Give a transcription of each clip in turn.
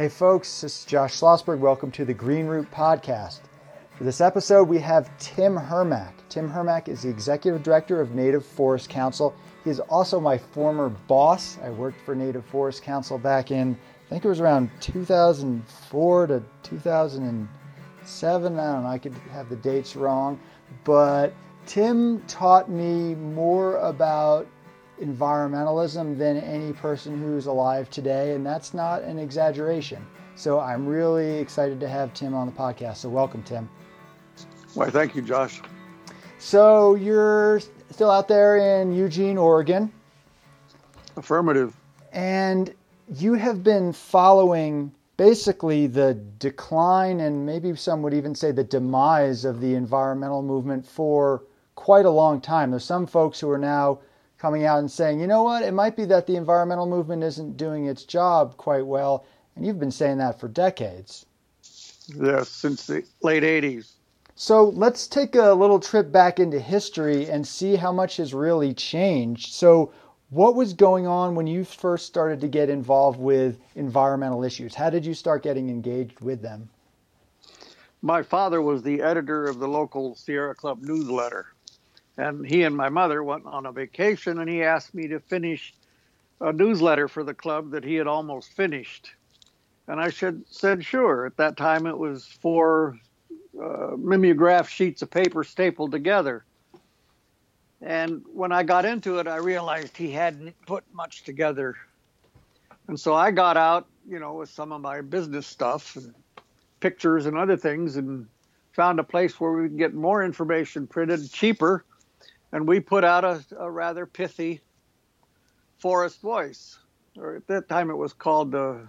Hey folks, this is Josh Schlossberg. Welcome to the Green Root Podcast. For this episode, we have Tim Hermach. Tim Hermach is the Executive Director of Native Forest Council. He is also my former boss. I worked for Native Forest Council back in, I think it was around 2004 to 2007. I don't know, I could have the dates wrong. But Tim taught me more about environmentalism than any person who's alive today, and that's not an exaggeration. So I'm really excited to have Tim on the podcast. So welcome, Tim. Why, thank you, Josh. So you're still out there in Eugene, Oregon. Affirmative. And you have been following basically the decline and maybe some would even say the demise of the environmental movement for quite a long time. There's some folks who are now coming out and saying, you know what, it might be that the environmental movement isn't doing its job quite well. And you've been saying that for decades. Yes, since the late 80s. So let's take a little trip back into history and see how much has really changed. So, what was going on when you first started to get involved with environmental issues? How did you start getting engaged with them? My father was the editor of the local Sierra Club newsletter and he and my mother went on a vacation and he asked me to finish a newsletter for the club that he had almost finished. And i should, said sure. At that time it was four uh, mimeograph sheets of paper stapled together. And when i got into it i realized he hadn't put much together. And so i got out you know with some of my business stuff and pictures and other things and found a place where we could get more information printed cheaper and we put out a, a rather pithy Forest Voice, or at that time it was called the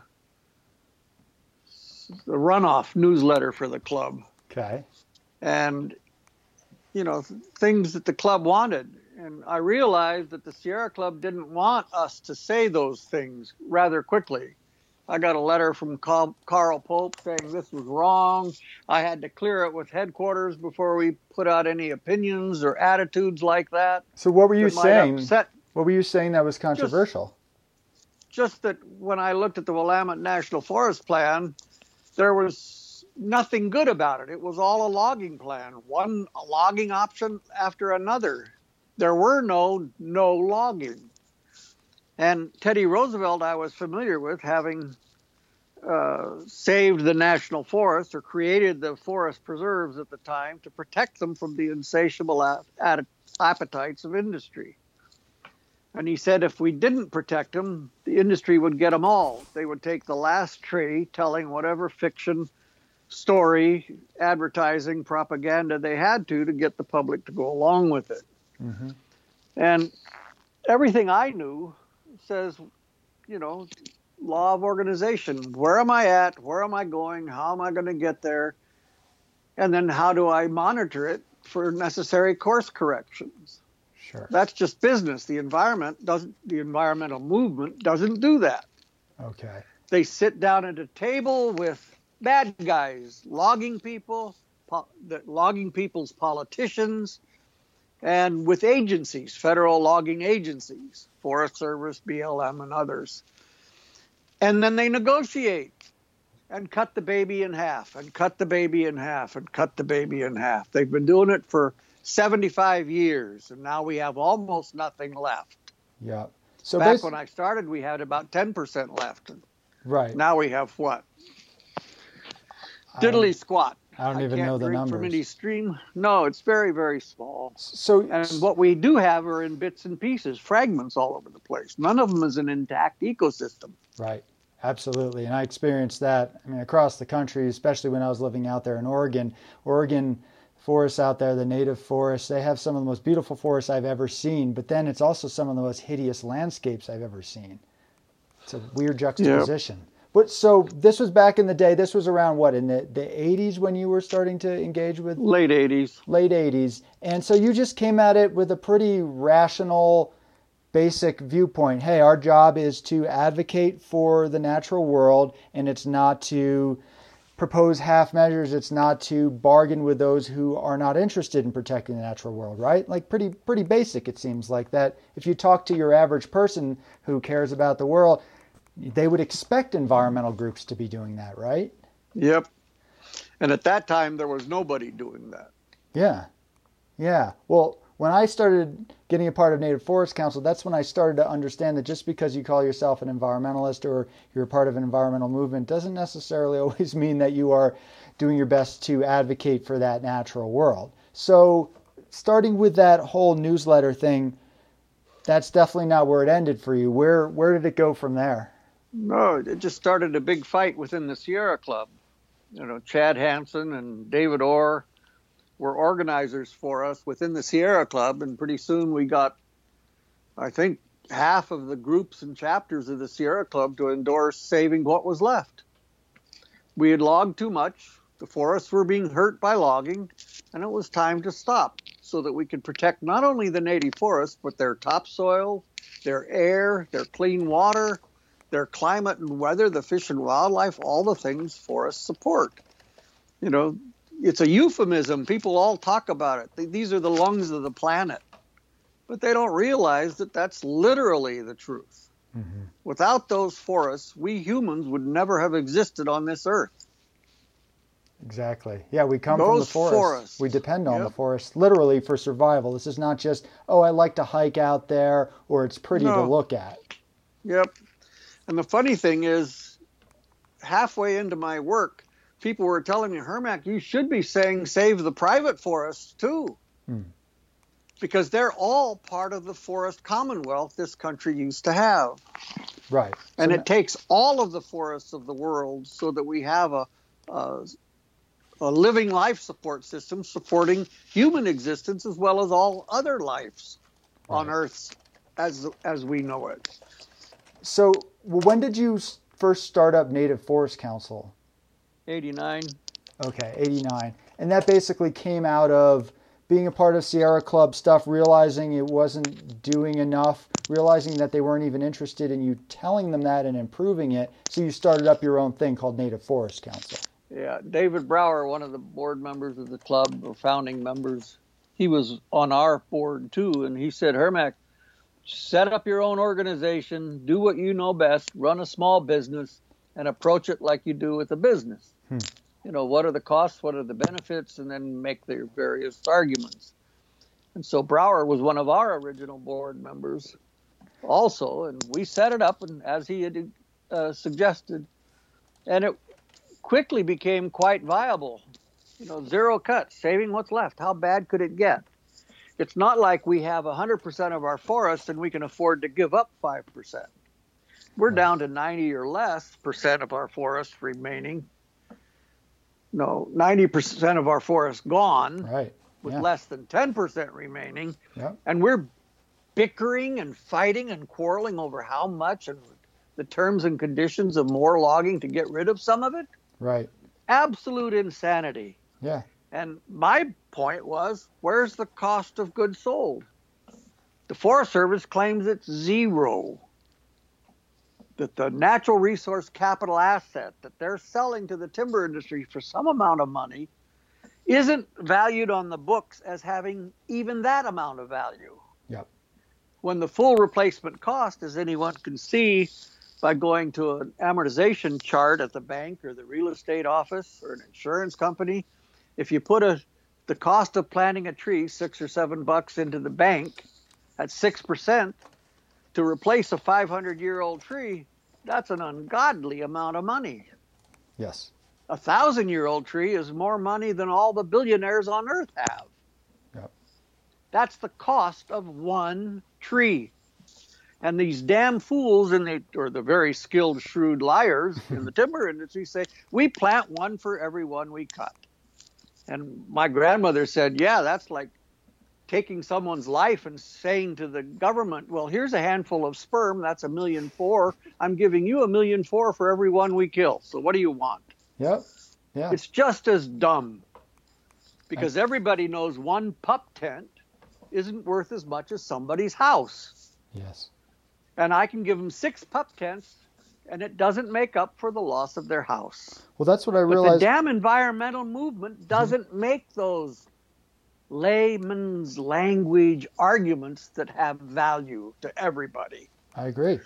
the runoff newsletter for the club. Okay. And you know things that the club wanted, and I realized that the Sierra Club didn't want us to say those things rather quickly. I got a letter from Carl Pope saying this was wrong. I had to clear it with headquarters before we put out any opinions or attitudes like that. So what were you saying? Upset. What were you saying that was controversial? Just, just that when I looked at the Willamette National Forest Plan, there was nothing good about it. It was all a logging plan, one logging option after another. There were no no logging. And Teddy Roosevelt, I was familiar with, having uh, saved the national forests or created the forest preserves at the time to protect them from the insatiable appetites of industry. And he said if we didn't protect them, the industry would get them all. They would take the last tree, telling whatever fiction, story, advertising, propaganda they had to to get the public to go along with it. Mm-hmm. And everything I knew says, you know, law of organization. Where am I at? Where am I going? How am I going to get there? And then how do I monitor it for necessary course corrections? Sure. That's just business. The environment doesn't the environmental movement doesn't do that. Okay. They sit down at a table with bad guys, logging people, po- the, logging people's politicians, and with agencies, federal logging agencies, Forest Service, BLM, and others. And then they negotiate and cut the baby in half and cut the baby in half and cut the baby in half. They've been doing it for 75 years, and now we have almost nothing left. Yeah. So back when I started, we had about 10% left. Right. Now we have what? Um, Diddly squat. I don't even know the numbers. From any stream, no, it's very, very small. So, and what we do have are in bits and pieces, fragments all over the place. None of them is an intact ecosystem. Right. Absolutely. And I experienced that. I mean, across the country, especially when I was living out there in Oregon. Oregon forests out there, the native forests, they have some of the most beautiful forests I've ever seen, but then it's also some of the most hideous landscapes I've ever seen. It's a weird juxtaposition. Yep. But so this was back in the day. This was around what in the, the 80s when you were starting to engage with late 80s. Late 80s. And so you just came at it with a pretty rational basic viewpoint. Hey, our job is to advocate for the natural world and it's not to propose half measures, it's not to bargain with those who are not interested in protecting the natural world, right? Like pretty pretty basic it seems like that if you talk to your average person who cares about the world, they would expect environmental groups to be doing that, right? Yep. And at that time, there was nobody doing that. Yeah. Yeah. Well, when I started getting a part of Native Forest Council, that's when I started to understand that just because you call yourself an environmentalist or you're part of an environmental movement doesn't necessarily always mean that you are doing your best to advocate for that natural world. So, starting with that whole newsletter thing, that's definitely not where it ended for you. Where where did it go from there? No, it just started a big fight within the Sierra Club. You know, Chad Hanson and David Orr were organizers for us within the Sierra Club, and pretty soon we got, I think, half of the groups and chapters of the Sierra Club to endorse saving what was left. We had logged too much, the forests were being hurt by logging, and it was time to stop so that we could protect not only the native forests, but their topsoil, their air, their clean water, their climate and weather, the fish and wildlife, all the things forests support. You know, it's a euphemism. People all talk about it. These are the lungs of the planet. But they don't realize that that's literally the truth. Mm-hmm. Without those forests, we humans would never have existed on this earth. Exactly. Yeah, we come those from the forest. Forests. We depend on yep. the forest literally for survival. This is not just, oh, I like to hike out there or it's pretty no. to look at. Yep. And the funny thing is, halfway into my work, people were telling me, Hermach, you should be saying save the private forests too. Hmm. Because they're all part of the forest commonwealth this country used to have. Right. And so it takes all of the forests of the world so that we have a, a, a living life support system supporting human existence as well as all other lives right. on Earth as, as we know it. So, when did you first start up Native Forest Council? 89. Okay, 89. And that basically came out of being a part of Sierra Club stuff, realizing it wasn't doing enough, realizing that they weren't even interested in you telling them that and improving it. So you started up your own thing called Native Forest Council. Yeah, David Brower, one of the board members of the club or founding members, he was on our board too, and he said, Hermach, set up your own organization, do what you know best, run a small business, and approach it like you do with a business. Hmm. You know, what are the costs, what are the benefits, and then make their various arguments. And so Brower was one of our original board members also, and we set it up and as he had uh, suggested, and it quickly became quite viable. You know, zero cuts, saving what's left. How bad could it get? It's not like we have 100% of our forests and we can afford to give up 5%. We're down to 90 or less percent of our forests remaining. No, 90% of our forests gone. Right. With yeah. less than 10% remaining. Yep. And we're bickering and fighting and quarreling over how much and the terms and conditions of more logging to get rid of some of it. Right. Absolute insanity. Yeah. And my point was, where's the cost of goods sold? The Forest Service claims it's zero that the natural resource capital asset that they're selling to the timber industry for some amount of money isn't valued on the books as having even that amount of value. Yep. When the full replacement cost, as anyone can see by going to an amortization chart at the bank or the real estate office or an insurance company, if you put a the cost of planting a tree, six or seven bucks into the bank at six percent to replace a 500 year old tree, that's an ungodly amount of money. Yes. A thousand year old tree is more money than all the billionaires on earth have. Yep. That's the cost of one tree. And these damn fools the or the very skilled, shrewd liars in the timber industry say, we plant one for every one we cut. And my grandmother said, Yeah, that's like taking someone's life and saying to the government, well, here's a handful of sperm, that's a million four. I'm giving you a million four for every one we kill. So what do you want? Yep. Yeah. It's just as dumb because everybody knows one pup tent isn't worth as much as somebody's house. Yes. And I can give them six pup tents and it doesn't make up for the loss of their house. Well, that's what I realized. But the damn environmental movement doesn't mm-hmm. make those layman's language arguments that have value to everybody. I agree.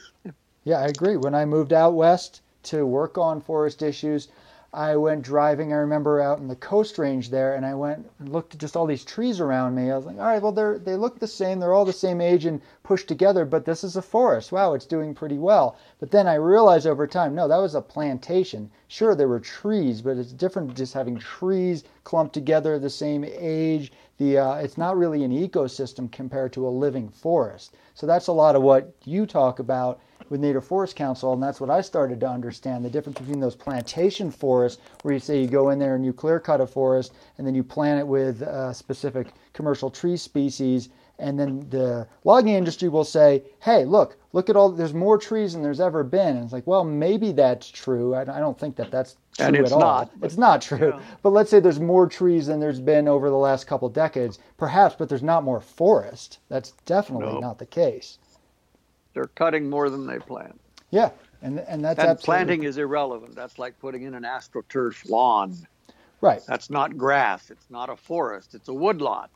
Yeah, I agree. When I moved out west to work on forest issues, I went driving. I remember out in the Coast Range there, and I went and looked at just all these trees around me. I was like, all right, well, they're they look the same. They're all the same age and pushed together, but this is a forest. Wow, it's doing pretty well. But then I realized over time, no, that was a plantation. Sure, there were trees, but it's different just having trees clumped together the same age. The uh, it's not really an ecosystem compared to a living forest. So that's a lot of what you talk about with Native Forest Council, and that's what I started to understand the difference between those plantation forests, where you say you go in there and you clear cut a forest, and then you plant it with a specific commercial tree species, and then the logging industry will say, "Hey, look, look at all. There's more trees than there's ever been." And it's like, well, maybe that's true. I, I don't think that that's true and it's at all. Not, it's not true. Yeah. But let's say there's more trees than there's been over the last couple decades, perhaps, but there's not more forest. That's definitely no. not the case. They're cutting more than they plant. Yeah, and and that's and planting is irrelevant. That's like putting in an astroturf lawn. Right. That's not grass. It's not a forest. It's a woodlot.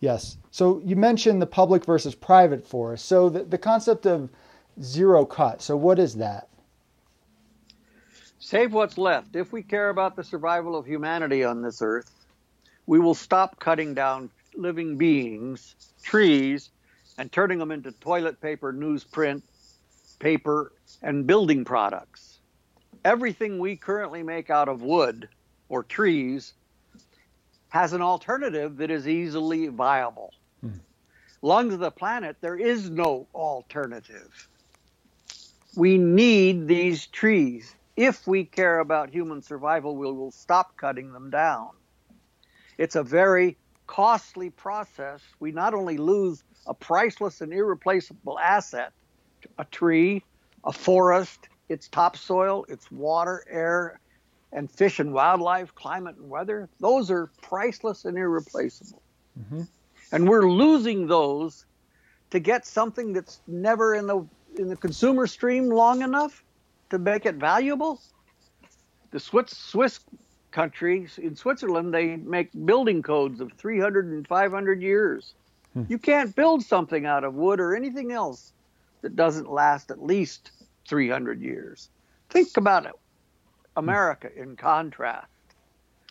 Yes. So you mentioned the public versus private forest. So the, the concept of zero cut. So what is that? Save what's left. If we care about the survival of humanity on this earth, we will stop cutting down living beings, trees, and turning them into toilet paper, newsprint, paper, and building products. Everything we currently make out of wood or trees has an alternative that is easily viable. Hmm. Lungs of the planet, there is no alternative. We need these trees. If we care about human survival, we will stop cutting them down. It's a very costly process. We not only lose a priceless and irreplaceable asset a tree, a forest, its topsoil, its water, air, and fish and wildlife, climate and weather. Those are priceless and irreplaceable. Mm-hmm. And we're losing those to get something that's never in the in the consumer stream long enough to make it valuable. The Swiss, Swiss country in Switzerland, they make building codes of 300 and 500 years. Hmm. You can't build something out of wood or anything else that doesn't last at least 300 years. Think about it. America, in contrast,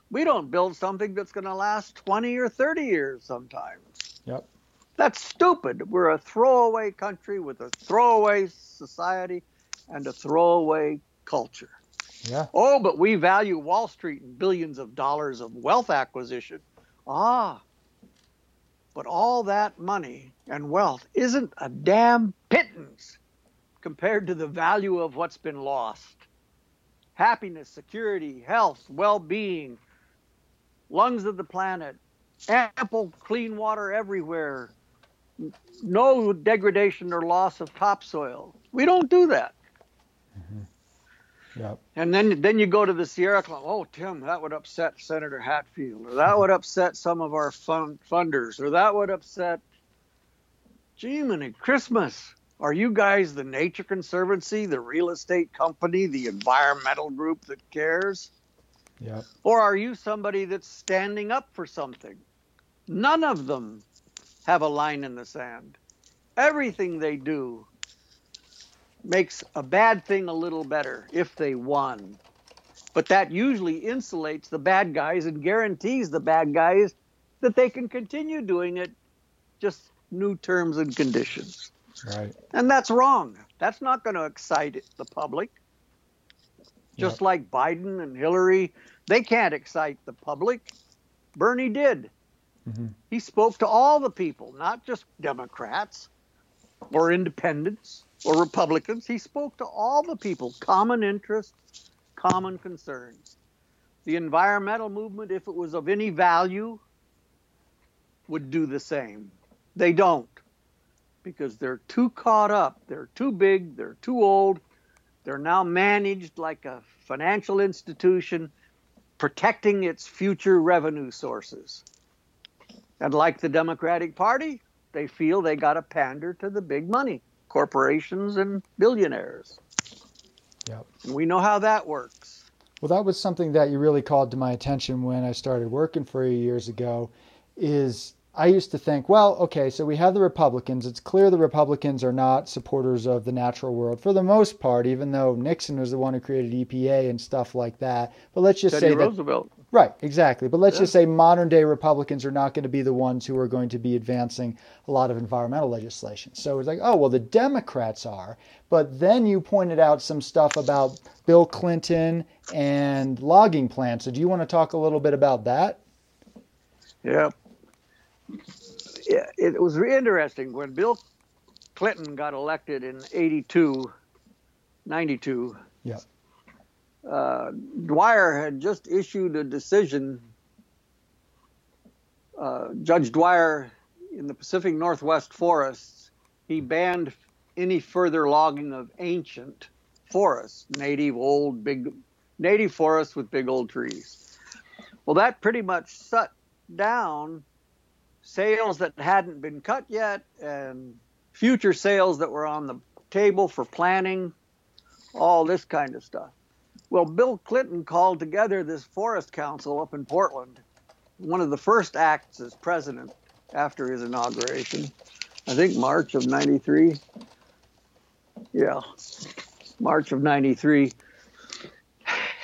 we don't build something that's going to last 20 or 30 years sometimes. Yep. That's stupid. We're a throwaway country with a throwaway society and a throwaway culture. Yeah. Oh, but we value Wall Street and billions of dollars of wealth acquisition. Ah, but all that money and wealth isn't a damn pittance compared to the value of what's been lost. Happiness, security, health, well being, lungs of the planet, ample clean water everywhere, no degradation or loss of topsoil. We don't do that. Mm-hmm. Yep. And then then you go to the Sierra Club. Oh, Tim, that would upset Senator Hatfield, or that would upset some of our fund, funders, or that would upset. Gee, at Christmas. Are you guys the Nature Conservancy, the real estate company, the environmental group that cares? Yep. Or are you somebody that's standing up for something? None of them have a line in the sand. Everything they do makes a bad thing a little better if they won. But that usually insulates the bad guys and guarantees the bad guys that they can continue doing it, just new terms and conditions. Right. And that's wrong. That's not going to excite the public. Just yep. like Biden and Hillary, they can't excite the public. Bernie did. Mm-hmm. He spoke to all the people, not just Democrats or independents or Republicans. He spoke to all the people, common interests, common concerns. The environmental movement, if it was of any value, would do the same. They don't because they're too caught up. They're too big. They're too old. They're now managed like a financial institution protecting its future revenue sources. And like the Democratic Party, they feel they got to pander to the big money corporations and billionaires. Yep. We know how that works. Well, that was something that you really called to my attention when I started working for you years ago. Is I used to think, well, okay, so we have the Republicans. It's clear the Republicans are not supporters of the natural world for the most part, even though Nixon was the one who created EPA and stuff like that. But let's just Teddy say Roosevelt. that right, exactly. But let's Yeah. just say modern day Republicans are not going to be the ones who are going to be advancing a lot of environmental legislation. So it's like, oh, well, the Democrats are. But then you pointed out some stuff about Bill Clinton and logging plants. So do you want to talk a little bit about that? Yeah. Yeah, it was interesting when Bill Clinton got elected in 82, 92. Yeah. Uh, Dwyer had just issued a decision. Uh, Judge Dwyer in the Pacific Northwest forests, he banned any further logging of ancient forests, native old big native forests with big old trees. Well, that pretty much shut down sales that hadn't been cut yet and future sales that were on the table for planning, all this kind of stuff. Well, Bill Clinton called together this forest council up in Portland, one of the first acts as president after his inauguration, I think March of 93. Yeah, March of 93.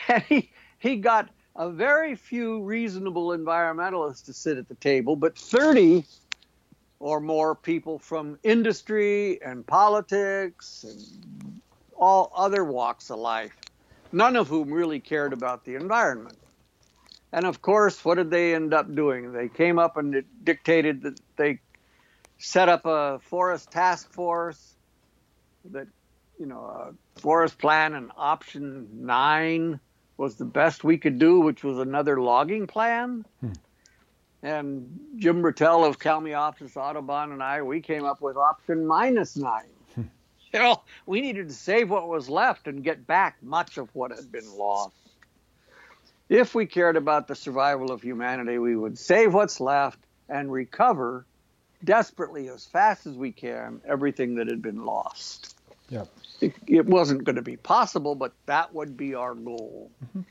And he, he got a very few reasonable environmentalists to sit at the table, but 30 or more people from industry and politics and all other walks of life, none of whom really cared about the environment. And of course, what did they end up doing? They came up and dictated that they set up a forest task force that, you know, a forest plan and option nine was the best we could do, which was another logging plan. Hmm. And Jim Britell of Kalmiopsis Audubon and I, we came up with option minus nine. Hmm. you know, we needed to save what was left and get back much of what had been lost. If we cared about the survival of humanity, we would save what's left and recover desperately as fast as we can everything that had been lost. Yep. It, it wasn't going to be possible, but that would be our goal. Mm-hmm.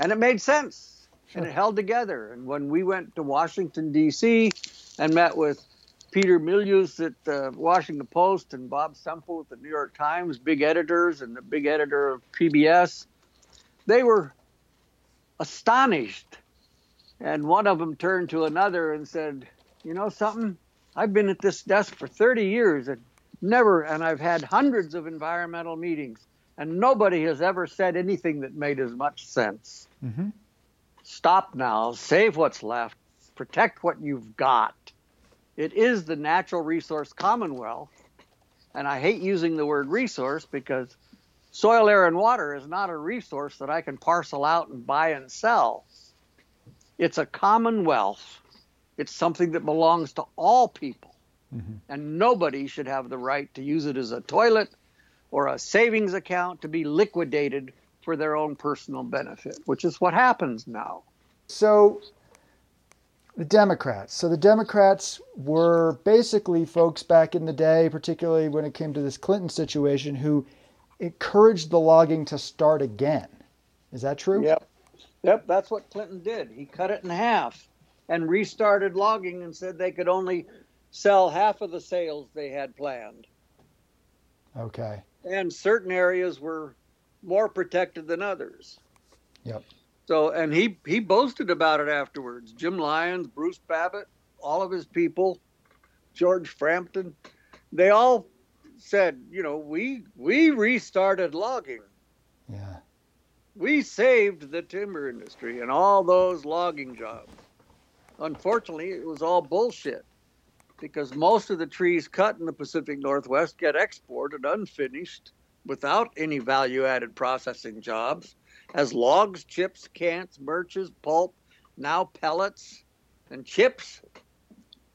And it made sense and it held together. And when we went to Washington, D.C., and met with Peter Milius at the Washington Post and Bob Semple at the New York Times, big editors, and the big editor of PBS, they were astonished. And one of them turned to another and said, You know something? I've been at this desk for 30 years and never, and I've had hundreds of environmental meetings, and nobody has ever said anything that made as much sense. Mm-hmm. Stop now, save what's left, protect what you've got. It is the natural resource commonwealth, and I hate using the word resource because soil, air, and water is not a resource that I can parcel out and buy and sell. It's a commonwealth. It's something that belongs to all people. Mm-hmm. And nobody should have the right to use it as a toilet or a savings account to be liquidated for their own personal benefit, which is what happens now. So the Democrats. So the Democrats were basically folks back in the day, particularly when it came to this Clinton situation, who encouraged the logging to start again. Is that true? Yep. Yep, that's what Clinton did. He cut it in half and restarted logging and said they could only sell half of the sales they had planned. Okay. And certain areas were more protected than others. Yep. So, and he he boasted about it afterwards. Jim Lyons, Bruce Babbitt, all of his people, George Frampton, they all said, you know, we we restarted logging. Yeah. We saved the timber industry and all those logging jobs. Unfortunately, it was all bullshit because most of the trees cut in the Pacific Northwest get exported unfinished without any value added processing jobs as logs, chips, cans, birches, pulp, now pellets and chips.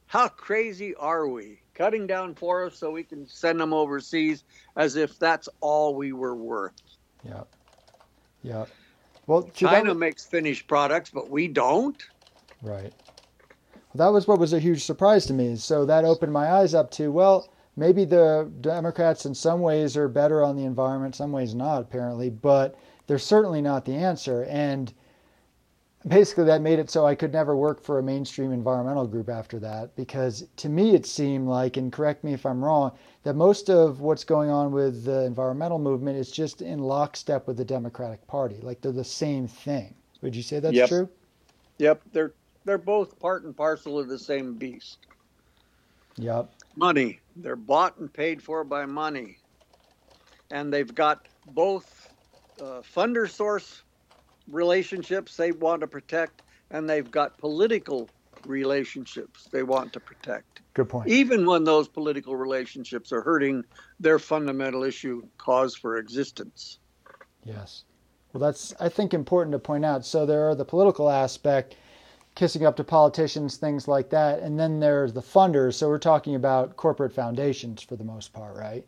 How crazy are we? Cutting down forests so we can send them overseas as if that's all we were worth. Yep. Yep. Well, that- China makes finished products, but we don't. Right. That was what was a huge surprise to me. So that opened my eyes up to, well, maybe the Democrats in some ways are better on the environment, some ways not, apparently, but they're certainly not the answer. And basically that made it so I could never work for a mainstream environmental group after that because to me it seemed like and correct me if I'm wrong that most of what's going on with the environmental movement is just in lockstep with the Democratic Party like they're the same thing would you say that's yep. true yep they're they're both part and parcel of the same beast yep money they're bought and paid for by money and they've got both uh, funder source relationships they want to protect, and they've got political relationships they want to protect. Good point. Even when those political relationships are hurting their fundamental issue, cause for existence. Yes. Well, that's, I think, important to point out. So there are the political aspect, kissing up to politicians, things like that. And then there's the funders. So we're talking about corporate foundations for the most part, right?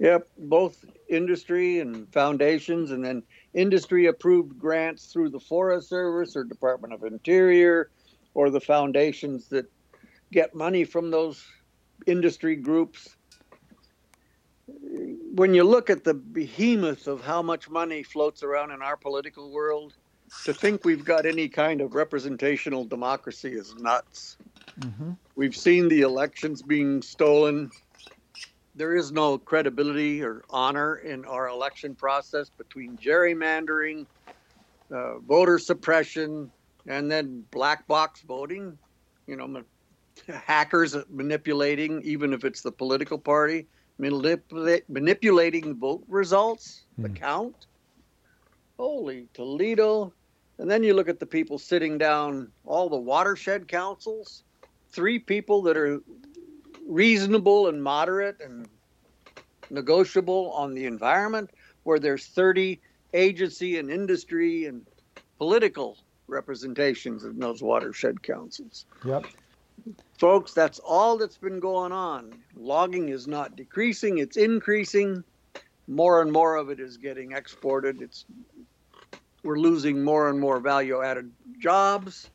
Yep. Both industry and foundations, and then industry approved grants through the Forest Service or Department of Interior or the foundations that get money from those industry groups. When you look at the behemoth of how much money floats around in our political world, to think we've got any kind of representational democracy is nuts. Mm-hmm. We've seen the elections being stolen there is no credibility or honor in our election process between gerrymandering, uh, voter suppression, and then black box voting. You know, hackers manipulating, even if it's the political party, manipulating vote results, the hmm. count. Holy Toledo. And then you look at the people sitting down, all the watershed councils, three people that are reasonable and moderate and negotiable on the environment, where there's 30 agency and industry and political representations in those watershed councils. Yep. Folks, that's all that's been going on. Logging is not decreasing, it's increasing. More and more of it is getting exported. It's we're losing more and more value added jobs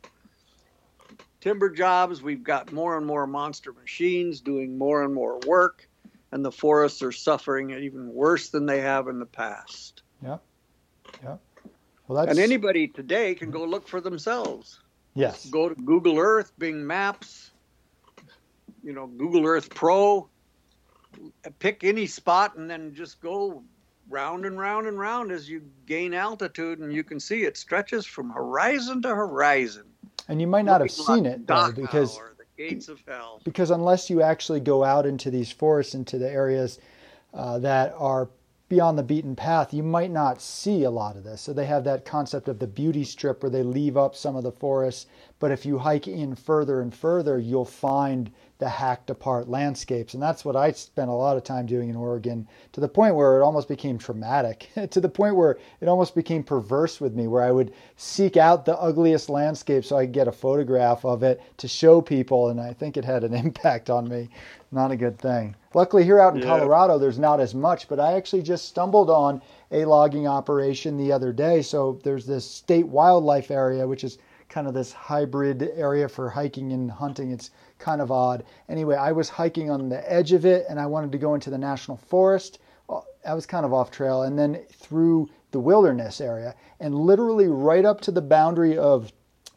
timber jobs. We've got more and more monster machines doing more and more work, and the forests are suffering even worse than they have in the past. Yeah. Yeah. Well, that's... And anybody today can go look for themselves. Yes. Go to Google Earth, Bing Maps, you know, Google Earth Pro, pick any spot and then just go round and round and round as you gain altitude and you can see it stretches from horizon to horizon. And you might not have seen it though, because gates of hell. Because unless you actually go out into these forests, into the areas uh, that are beyond the beaten path, you might not see a lot of this. So they have that concept of the beauty strip where they leave up some of the forests. But if you hike in further and further, you'll find the hacked apart landscapes. And that's what I spent a lot of time doing in Oregon to the point where it almost became traumatic, to the point where it almost became perverse with me, where I would seek out the ugliest landscape so I could get a photograph of it to show people. And I think it had an impact on me. Not a good thing. Luckily, here out in yeah. Colorado, there's not as much, but I actually just stumbled on a logging operation the other day. So there's this state wildlife area, which is kind of this hybrid area for hiking and hunting. It's kind of odd. Anyway, I was hiking on the edge of it and I wanted to go into the national forest. I was kind of off trail and then through the wilderness area and literally right up to the boundary of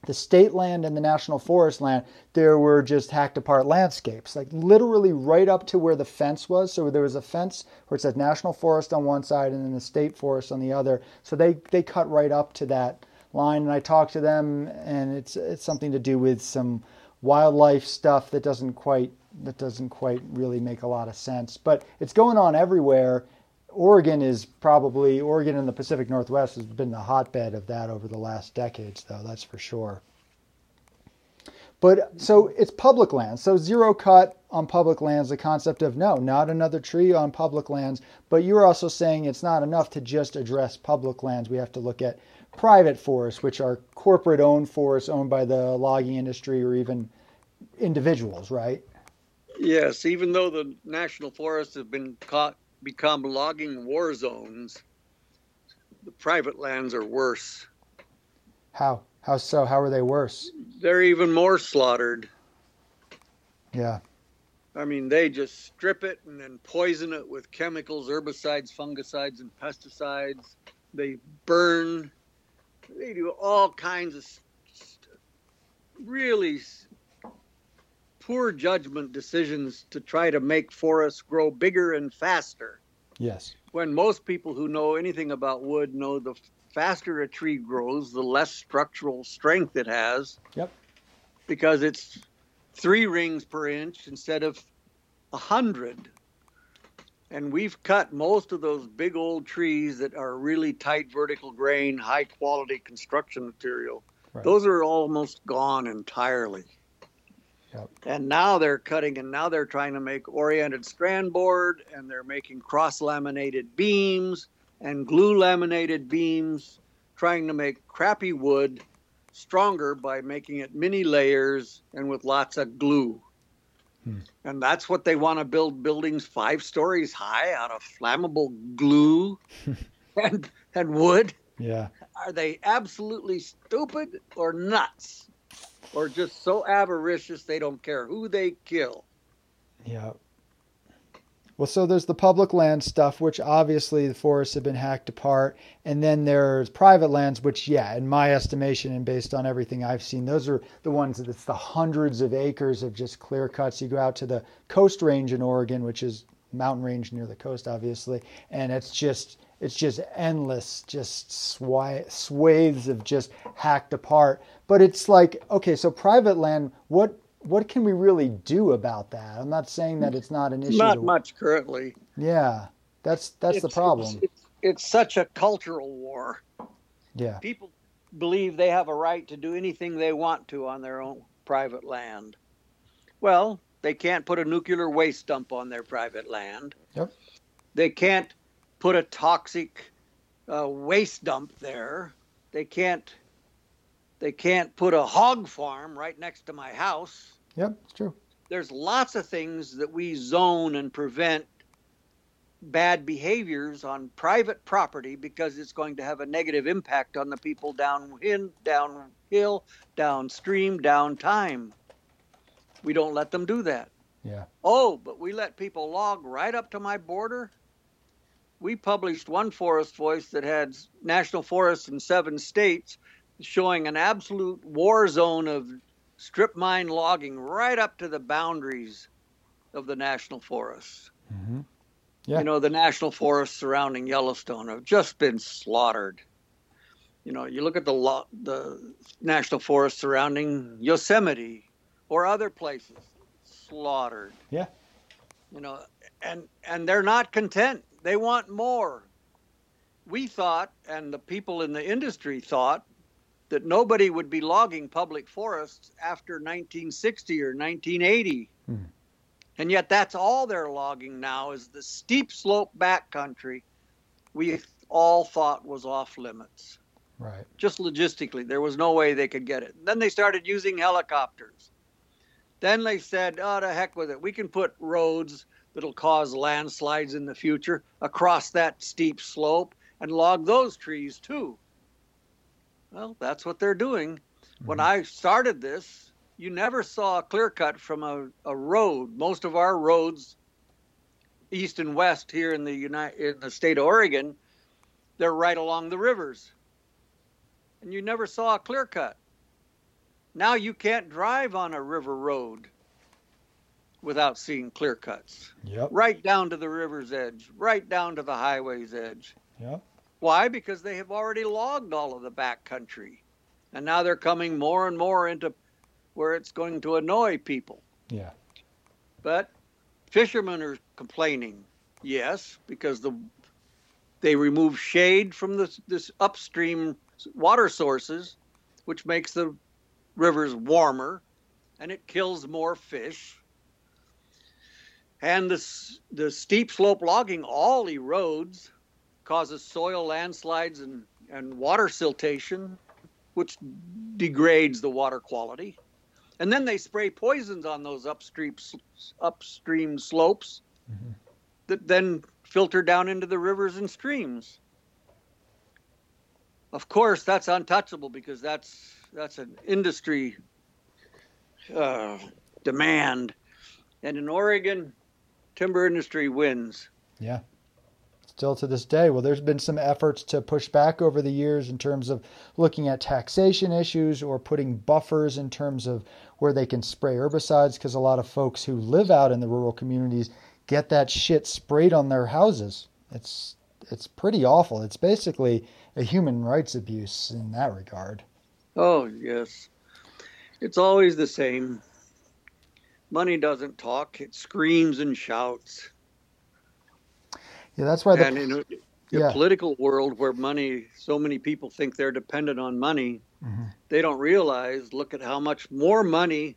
the state land and the national forest land, there were just hacked apart landscapes, like literally right up to where the fence was. So there was a fence where it said national forest on one side and then the state forest on the other. So they, they cut right up to that line and I talk to them and it's it's something to do with some wildlife stuff that doesn't quite that doesn't quite really make a lot of sense. But it's going on everywhere. Oregon is probably Oregon and the Pacific Northwest has been the hotbed of that over the last decades though, that's for sure. But so it's public lands. So zero cut on public lands, the concept of no, not another tree on public lands. But you're also saying it's not enough to just address public lands. We have to look at private forests, which are corporate owned forests owned by the logging industry or even individuals, right? Yes, even though the national forests have been caught, become logging war zones, the private lands are worse. How? How so? How are they worse? They're even more slaughtered. Yeah. I mean, they just strip it and then poison it with chemicals, herbicides, fungicides, and pesticides. They burn. They do all kinds of really poor judgment decisions to try to make forests grow bigger and faster. Yes. When most people who know anything about wood know the faster a tree grows, the less structural strength it has. Yep. Because it's three rings per inch instead of a hundred. And we've cut most of those big old trees that are really tight vertical grain, high quality construction material. Right. Those are almost gone entirely. Yep. And now they're cutting and now they're trying to make oriented strand board and they're making cross laminated beams and glue laminated beams, trying to make crappy wood stronger by making it mini layers and with lots of glue. Hmm. And that's what they want to build buildings five stories high out of flammable glue and, and wood. Yeah. Are they absolutely stupid or nuts? Or just so avaricious they don't care who they kill? Yeah. Well, so there's the public land stuff, which obviously the forests have been hacked apart. And then there's private lands, which, yeah, in my estimation and based on everything I've seen, those are the ones that it's the hundreds of acres of just clear cuts. You go out to the coast range in Oregon, which is mountain range near the coast, obviously, and it's just it's just endless, just swy- swathes of just hacked apart. But it's like, okay, so private land, what what can we really do about that? I'm not saying that it's not an issue. Not to, much currently. Yeah, that's that's it's, the problem. It's, it's, it's, such a cultural war. Yeah. People believe they have a right to do anything they want to on their own private land. Well, they can't put a nuclear waste dump on their private land. Yep. They can't put a toxic uh, waste dump there. They can't they can't put a hog farm right next to my house. Yep, it's true. There's lots of things that we zone and prevent bad behaviors on private property because it's going to have a negative impact on the people downwind, downhill, downstream, downtime. We don't let them do that. Yeah. Oh, but we let people log right up to my border. We published one forest voice that had national forests in seven states showing an absolute war zone of strip mine logging right up to the boundaries of the national forests. Mm-hmm. Yeah. You know, the national forests surrounding Yellowstone have just been slaughtered. You know, you look at the lo- the national forest surrounding Yosemite or other places, slaughtered. Yeah. You know, and and they're not content. They want more. We thought, and the people in the industry thought, that nobody would be logging public forests after 1960 or 1980. Hmm. And yet that's all they're logging now is the steep slope backcountry we all thought was off limits. Right. Just logistically, there was no way they could get it. Then they started using helicopters. Then they said, oh, to heck with it. We can put roads that'll cause landslides in the future across that steep slope and log those trees too. Well, that's what they're doing. Mm-hmm. When I started this, you never saw a clear cut from a, a road. Most of our roads, east and west here in the United in the state of Oregon, they're right along the rivers. And you never saw a clear cut. Now you can't drive on a river road without seeing clear cuts. Yep. Right down to the river's edge, right down to the highway's edge. Yep. Why? Because they have already logged all of the backcountry. And now they're coming more and more into where it's going to annoy people. Yeah. But fishermen are complaining, yes, because the they remove shade from this, this upstream water sources, which makes the rivers warmer and it kills more fish. And the, the steep slope logging all erodes causes soil landslides and, and water siltation, which degrades the water quality. And then they spray poisons on those upstream upstream slopes mm-hmm. that then filter down into the rivers and streams. Of course, that's untouchable because that's that's an industry uh, demand, and in Oregon, timber industry wins. Yeah still to this day. Well, there's been some efforts to push back over the years in terms of looking at taxation issues or putting buffers in terms of where they can spray herbicides because a lot of folks who live out in the rural communities get that shit sprayed on their houses. It's it's pretty awful. It's basically a human rights abuse in that regard. Oh, yes. It's always the same. Money doesn't talk, it screams and shouts. Yeah, that's why the and in a, yeah. political world where money, so many people think they're dependent on money, mm-hmm. they don't realize. Look at how much more money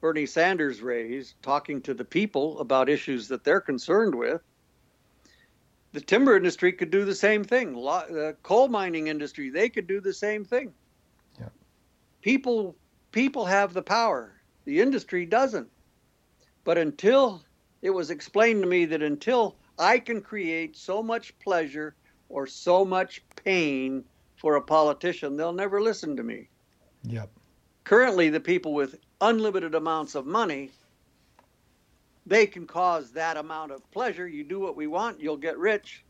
Bernie Sanders raised talking to the people about issues that they're concerned with. The timber industry could do the same thing. The coal mining industry, they could do the same thing. Yeah. People, people have the power. The industry doesn't. But until it was explained to me that until I can create so much pleasure or so much pain for a politician, they'll never listen to me. Yep. Currently, the people with unlimited amounts of money, they can cause that amount of pleasure. You do what we want, you'll get rich,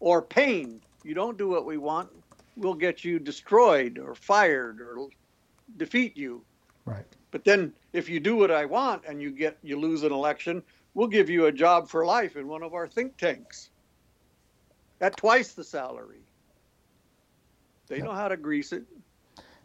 or pain. You don't do what we want, we'll get you destroyed or fired or defeat you. Right. But then if you do what I want and you get you lose an election, we'll give you a job for life in one of our think tanks at twice the salary. They know how to grease it.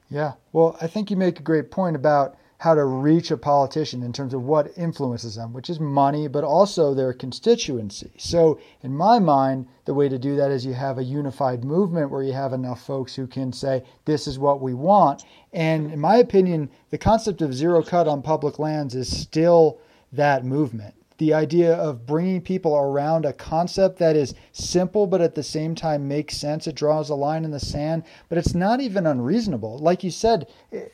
Yeah. Well, I think you make a great point about how to reach a politician in terms of what influences them, which is money, but also their constituency. So, in my mind, the way to do that is you have a unified movement where you have enough folks who can say, this is what we want. And in my opinion, the concept of zero cut on public lands is still that movement the idea of bringing people around a concept that is simple but at the same time makes sense. It draws a line in the sand, but it's not even unreasonable. Like you said, eh,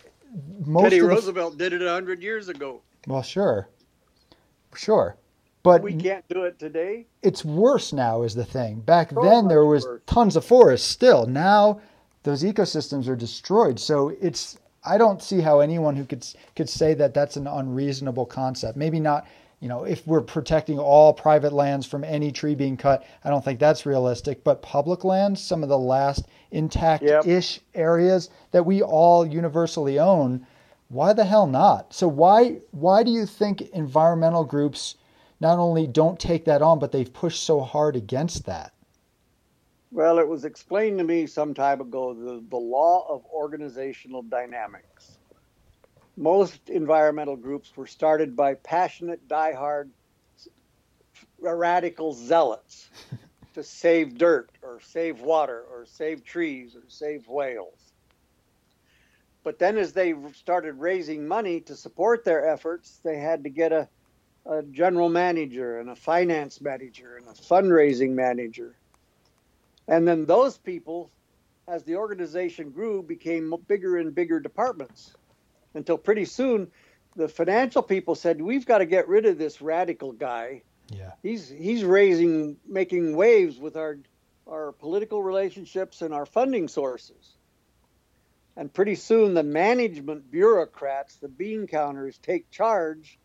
most Teddy Roosevelt did it a hundred years ago. Well, sure, sure, but we can't do it today. It's worse now, is the thing. Back so then, there was worse. tons of forests. Still, now those ecosystems are destroyed. So it's I don't see how anyone who could could say that that's an unreasonable concept. Maybe not you know, if we're protecting all private lands from any tree being cut, I don't think that's realistic. But public lands, some of the last intact ish yep. areas that we all universally own, why the hell not? So why why do you think environmental groups not only don't take that on, but they've pushed so hard against that? Well, it was explained to me some time ago the, the law of organizational dynamics most environmental groups were started by passionate, diehard, radical zealots to save dirt or save water or save trees or save whales. But then, as they started raising money to support their efforts, they had to get a, a general manager and a finance manager and a fundraising manager. And then those people, as the organization grew, became bigger and bigger departments until pretty soon the financial people said we've got to get rid of this radical guy. Yeah. He's he's raising making waves with our our political relationships and our funding sources. And pretty soon the management bureaucrats, the bean counters take charge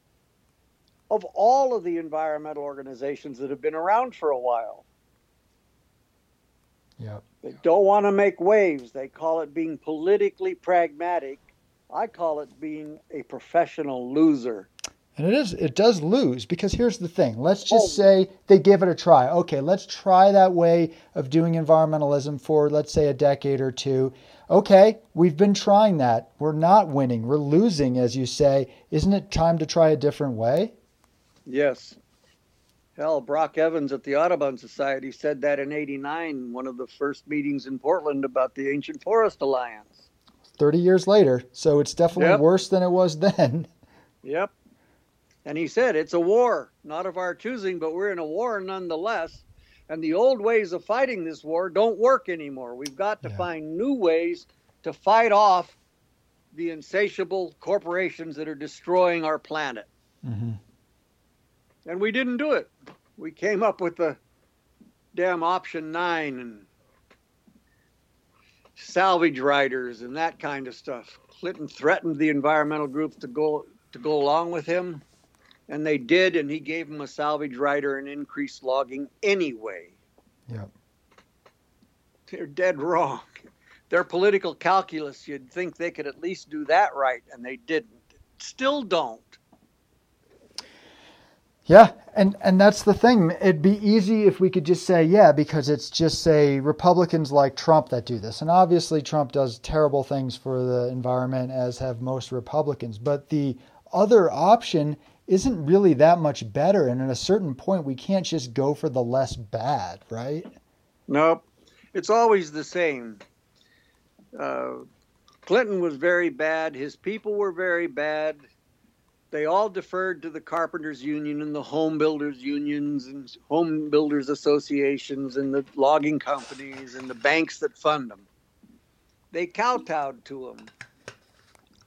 of all of the environmental organizations that have been around for a while. Yep. They don't want to make waves. They call it being politically pragmatic I call it being a professional loser. And it is it does lose because here's the thing. Let's just oh. say they give it a try. Okay, let's try that way of doing environmentalism for let's say a decade or two. Okay, we've been trying that. We're not winning. We're losing as you say. Isn't it time to try a different way? Yes. Hell, Brock Evans at the Audubon Society said that in 89, one of the first meetings in Portland about the Ancient Forest Alliance. 30 years later. So it's definitely yep. worse than it was then. Yep. And he said, it's a war, not of our choosing, but we're in a war nonetheless. And the old ways of fighting this war don't work anymore. We've got to yeah. find new ways to fight off the insatiable corporations that are destroying our planet. Mm-hmm. And we didn't do it. We came up with the damn option nine and salvage riders and that kind of stuff. Clinton threatened the environmental groups to go to go along with him, and they did, and he gave them a salvage rider and increased logging anyway. Yep. They're dead wrong. Their political calculus, you'd think they could at least do that right, and they didn't. Still don't. Yeah, and and that's the thing. It'd be easy if we could just say yeah, because it's just say Republicans like Trump that do this, and obviously Trump does terrible things for the environment, as have most Republicans. But the other option isn't really that much better, and at a certain point, we can't just go for the less bad, right? Nope, it's always the same. Uh, Clinton was very bad. His people were very bad they all deferred to the carpenters union and the home builders unions and home builders associations and the logging companies and the banks that fund them. They kowtowed to them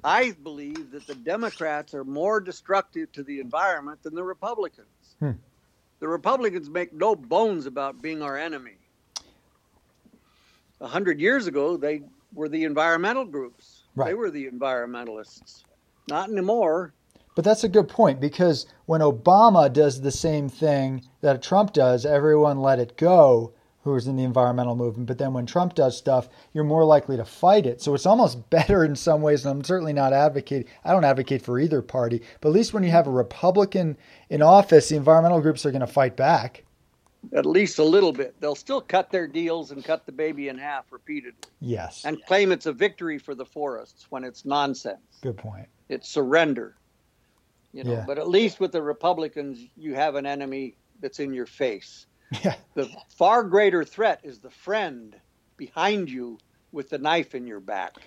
i believe that the democrats are more destructive to the environment than the republicans. Hmm. the republicans make no bones about being our enemy. A hundred years ago they were the environmental groups. Right. they were the environmentalists. Not anymore but that's a good point because when Obama does the same thing that Trump does, everyone let it go who is in the environmental movement. But then when Trump does stuff, you're more likely to fight it. So it's almost better in some ways. And I'm certainly not advocating, I don't advocate for either party. But at least when you have a Republican in office, the environmental groups are going to fight back. At least a little bit. They'll still cut their deals and cut the baby in half repeatedly. Yes. And claim it's a victory for the forests when it's nonsense. Good point. It's surrender you know. Yeah. But at least with the Republicans, you have an enemy that's in your face. Yeah. The far greater threat is the friend behind you with the knife in your back.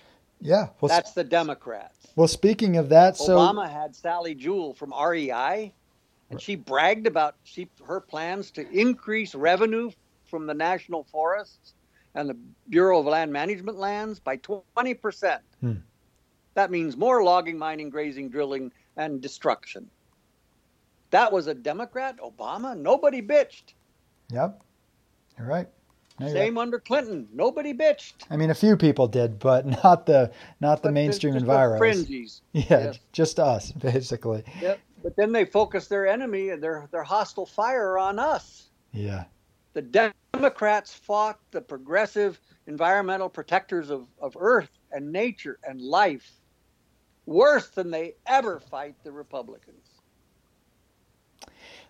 Yeah, well, that's the Democrats. Well, speaking of that, so Obama had Sally Jewell from REI, and she bragged about she her plans to increase revenue from the national forests and the Bureau of Land Management lands by twenty percent. Hmm. That means more logging, mining, grazing, drilling, and destruction. That was a Democrat, Obama. Nobody bitched. Yep, you're right. No, Same under Clinton. Nobody bitched. I mean, a few people did, but not the not the but mainstream environment. Fringes. Yeah, yes. just us, basically. Yep. But then they focus their enemy and their their hostile fire on us. Yeah. The Democrats fought the progressive environmental protectors of, of Earth and nature and life worse than they ever fight the Republicans.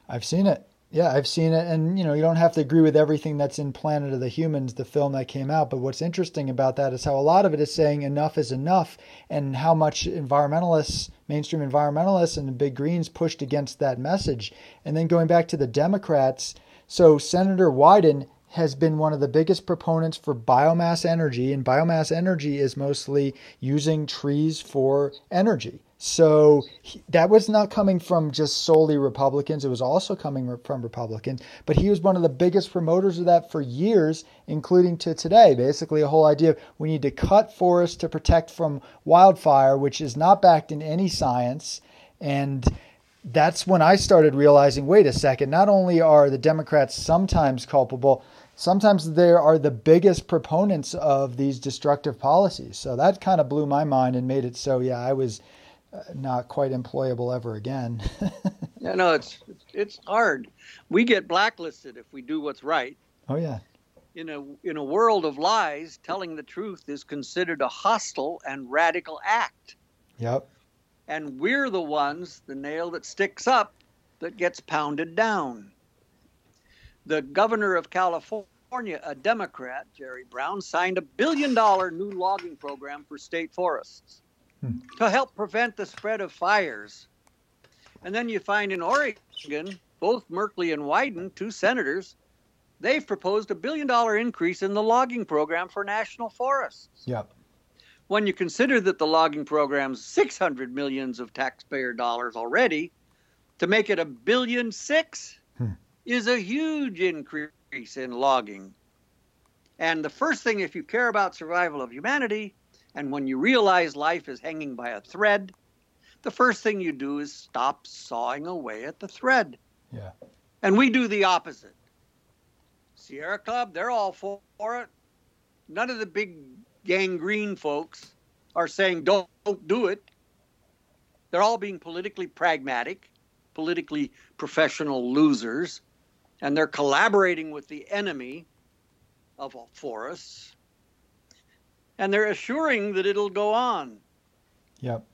I've seen it. Yeah, I've seen it. And, you know, you don't have to agree with everything that's in Planet of the Humans, the film that came out. But what's interesting about that is how a lot of it is saying enough is enough and how much environmentalists, mainstream environmentalists, and the big greens pushed against that message. And then going back to the Democrats, so Senator Wyden has been one of the biggest proponents for biomass energy, and biomass energy is mostly using trees for energy. So he, that was not coming from just solely Republicans, it was also coming from Republicans. But he was one of the biggest promoters of that for years, including to today. Basically, a whole idea of we need to cut forests to protect from wildfire, which is not backed in any science. And that's when I started realizing wait a second, not only are the Democrats sometimes culpable, sometimes they are the biggest proponents of these destructive policies. So that kind of blew my mind and made it so, yeah, I was uh, not quite employable ever again. yeah, no, it's it's hard. We get blacklisted if we do what's right. Oh yeah. In a in a world of lies, telling the truth is considered a hostile and radical act. Yep. And we're the ones, the nail that sticks up, that gets pounded down the governor of California, a Democrat, Jerry Brown, signed a billion dollar new logging program for state forests hmm. to help prevent the spread of fires. And then you find in Oregon, both Merkley and Wyden, two senators, they've proposed a billion dollar increase in the logging program for national forests. Yep. When you consider that the logging program's 600 millions of taxpayer dollars already, to make it a billion six, is a huge increase in logging. And the first thing, if you care about survival of humanity, and when you realize life is hanging by a thread, the first thing you do is stop sawing away at the thread. Yeah. And we do the opposite. Sierra Club, they're all for it. None of the big gangrene folks are saying don't, don't do it. They're all being politically pragmatic, politically professional losers and they're collaborating with the enemy of forests, and they're assuring that it'll go on. Yep.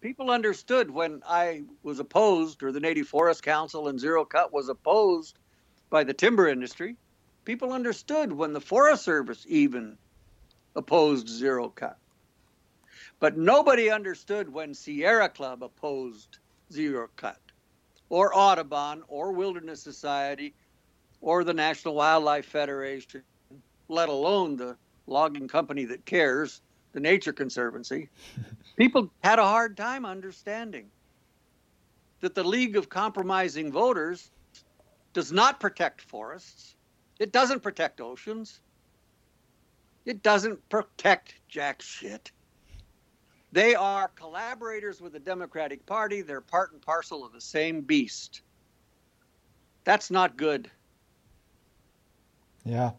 People understood when I was opposed, or the Native Forest Council and Zero Cut was opposed by the timber industry. People understood when the Forest Service even opposed Zero Cut. But nobody understood when Sierra Club opposed Zero Cut, or Audubon, or Wilderness Society, or the National Wildlife Federation, let alone the logging company that cares, the Nature Conservancy. People had a hard time understanding that the League of Compromising Voters does not protect forests, it doesn't protect oceans, it doesn't protect jack shit. They are collaborators with the Democratic Party. They're part and parcel of the same beast. That's not good. Yeah.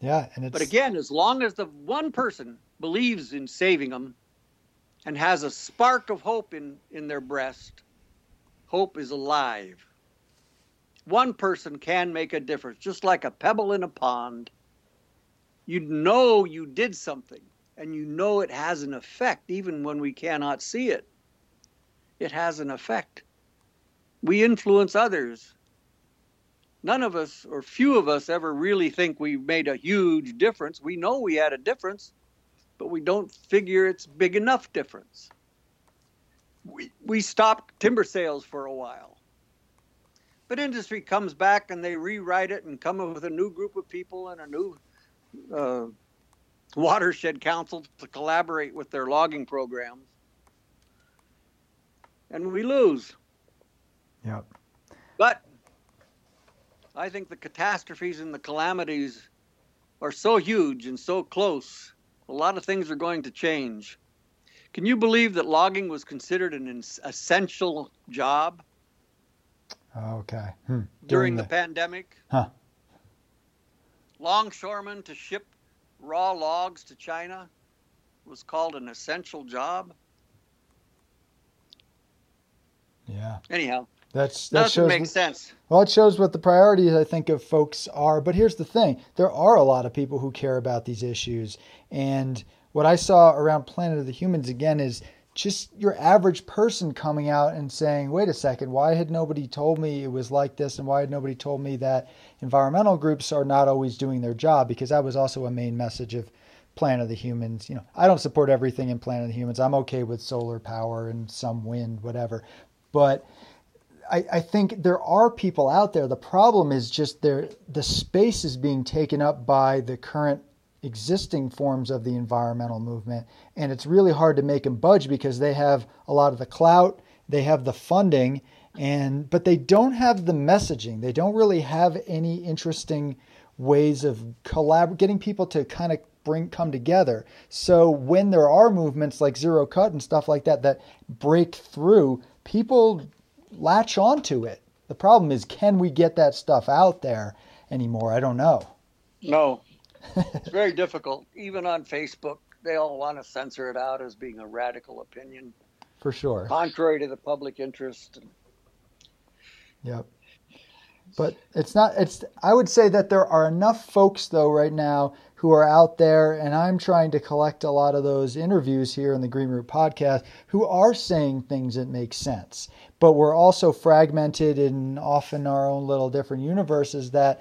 Yeah. And it's... But again, as long as the one person believes in saving them and has a spark of hope in, in their breast, hope is alive. One person can make a difference, just like a pebble in a pond. You know you did something and you know it has an effect even when we cannot see it. It has an effect. We influence others. None of us, or few of us, ever really think we made a huge difference. We know we had a difference, but we don't figure it's big enough difference. We, we stopped timber sales for a while. But industry comes back and they rewrite it and come up with a new group of people and a new uh, watershed council to collaborate with their logging programs. And we lose. Yep. But I think the catastrophes and the calamities are so huge and so close. A lot of things are going to change. Can you believe that logging was considered an essential job? Okay. Hmm. During, During the, the, pandemic? Huh. Longshoremen to ship raw logs to China was called an essential job. Yeah. Anyhow, that's that shows, make sense. Well, it shows what the priorities I think of folks are. But here's the thing: there are a lot of people who care about these issues, and what I saw around Planet of the Humans again is just your average person coming out and saying, wait a second, why had nobody told me it was like this? And why had nobody told me that environmental groups are not always doing their job? Because that was also a main message of Planet of the Humans. You know, I don't support everything in Planet of the Humans. I'm okay with solar power and some wind, whatever. But I, I think there are people out there. The problem is just there the space is being taken up by the current existing forms of the environmental movement. And it's really hard to make them budge because they have a lot of the clout, they have the funding, and but they don't have the messaging. They don't really have any interesting ways of collab getting people to kind of bring come together. So when there are movements like Zero Cut and stuff like that that break through, people latch onto it. The problem is can we get that stuff out there anymore? I don't know. No, it's very difficult. Even on Facebook, they all want to censor it out as being a radical opinion. For sure. Contrary to the public interest. Yep. But it's not it's I would say that there are enough folks though right now who are out there and I'm trying to collect a lot of those interviews here in the Green Root podcast who are saying things that make sense. But we're also fragmented in often our own little different universes that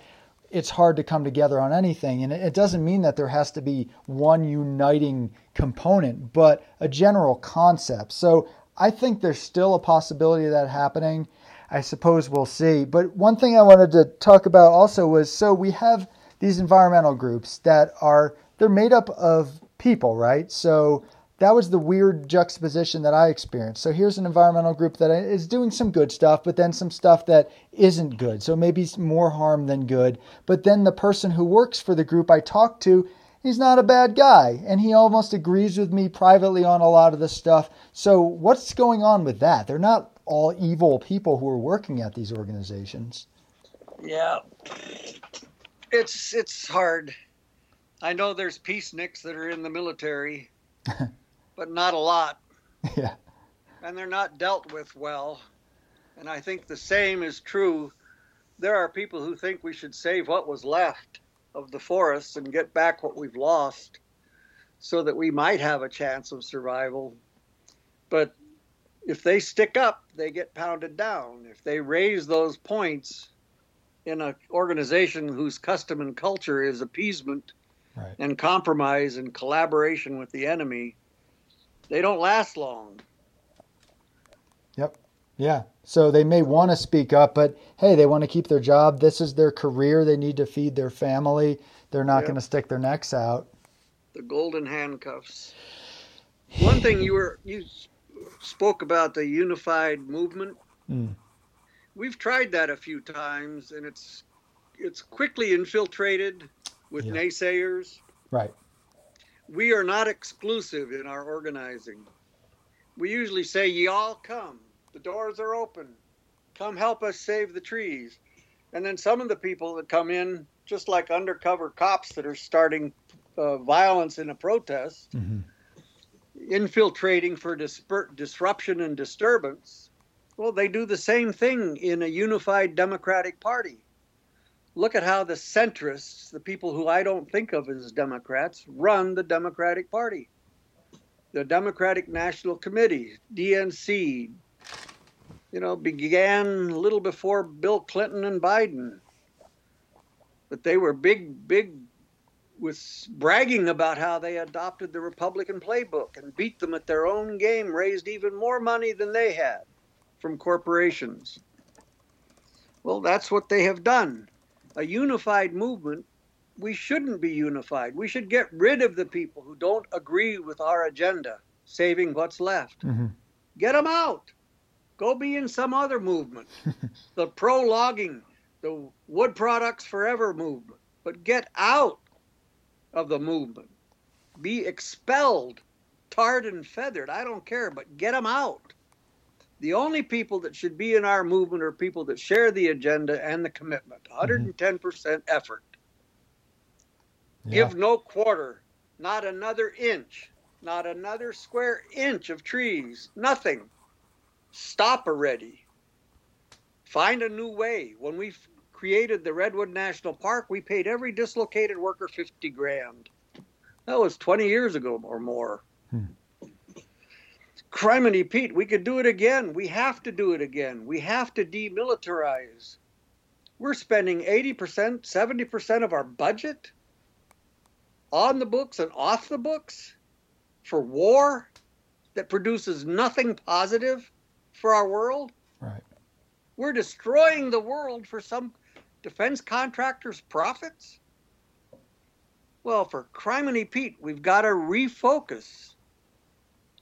it's hard to come together on anything. And it doesn't mean that there has to be one uniting component, but a general concept. So I think there's still a possibility of that happening. I suppose we'll see. But one thing I wanted to talk about also was so we have these environmental groups that are they're made up of people, right? So that was the weird juxtaposition that I experienced. So here's an environmental group that is doing some good stuff, but then some stuff that isn't good. So maybe more harm than good. But then the person who works for the group I talked to, he's not a bad guy. And he almost agrees with me privately on a lot of the stuff. So what's going on with that? They're not all evil people who are working at these organizations. Yeah. It's it's hard. I know there's peaceniks that are in the military but not a lot. Yeah. And they're not dealt with well. And I think the same is true. There are people who think we should save what was left of the forests and get back what we've lost so that we might have a chance of survival. But if they stick up, they get pounded down. If they raise those points in an organization whose custom and culture is appeasement right. and compromise and collaboration with the enemy, they don't last long. Yep. Yeah. So they may want to speak up, but hey, they want to keep their job. This is their career. They need to feed their family. They're not yep. going to stick their necks out. The golden handcuffs. One thing you were you spoke about the unified movement. Mm. We've tried that a few times, and it's it's quickly infiltrated with yeah. naysayers. Right. We are not exclusive in our organizing. We usually say, "Ye all come. The doors are open. Come help us save the trees." And then some of the people that come in, just like undercover cops that are starting uh, violence in a protest, mm-hmm. infiltrating for disper- disruption and disturbance. Well, they do the same thing in a unified Democratic Party. Look at how the centrists, the people who I don't think of as Democrats, run the Democratic Party. The Democratic National Committee, DNC, you know, began a little before Bill Clinton and Biden. But they were big, big with bragging about how they adopted the Republican playbook and beat them at their own game, raised even more money than they had from corporations. Well, that's what they have done. A unified movement, we shouldn't be unified. We should get rid of the people who don't agree with our agenda, saving what's left. Mm-hmm. Get them out. Go be in some other movement, the pro logging, the wood products forever movement. But get out of the movement. Be expelled, tarred and feathered. I don't care, but get them out. The only people that should be in our movement are people that share the agenda and the commitment. 110% mm-hmm. effort. Yeah. Give no quarter, not another inch, not another square inch of trees, nothing. Stop already. Find a new way. When we created the Redwood National Park, we paid every dislocated worker 50 grand. That was 20 years ago or more. Hmm. Criminy Pete, we could do it again. We have to do it again. We have to demilitarize. We're spending 80%, 70% of our budget on the books and off the books for war that produces nothing positive for our world. Right. We're destroying the world for some defense contractors' profits? Well, for criminy Pete, we've got to refocus.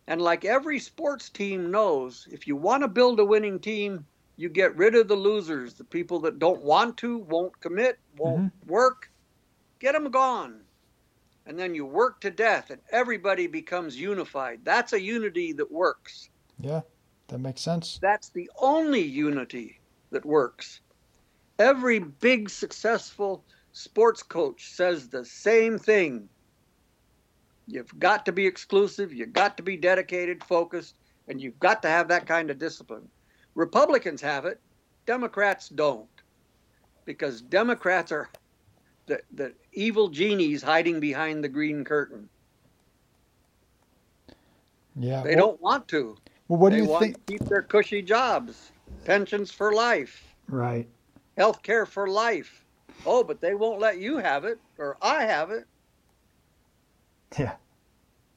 And like every sports team knows, if you want to build a winning team, you get rid of the losers, the people that don't want to, won't commit, won't mm-hmm. work. Get them gone. And then you work to death and everybody becomes unified. That's a unity that works. Yeah, that makes sense. That's the only unity that works. Every big successful sports coach says the same thing. You've got to be exclusive, you've got to be dedicated, focused, and you've got to have that kind of discipline. Republicans have it, Democrats don't. Because Democrats are the, the evil genies hiding behind the green curtain. Yeah. They well, don't want to. Well, what they do you think? keep their cushy jobs, pensions for life. Right health care for life. Oh, but they won't let you have it, or I have it. Yeah.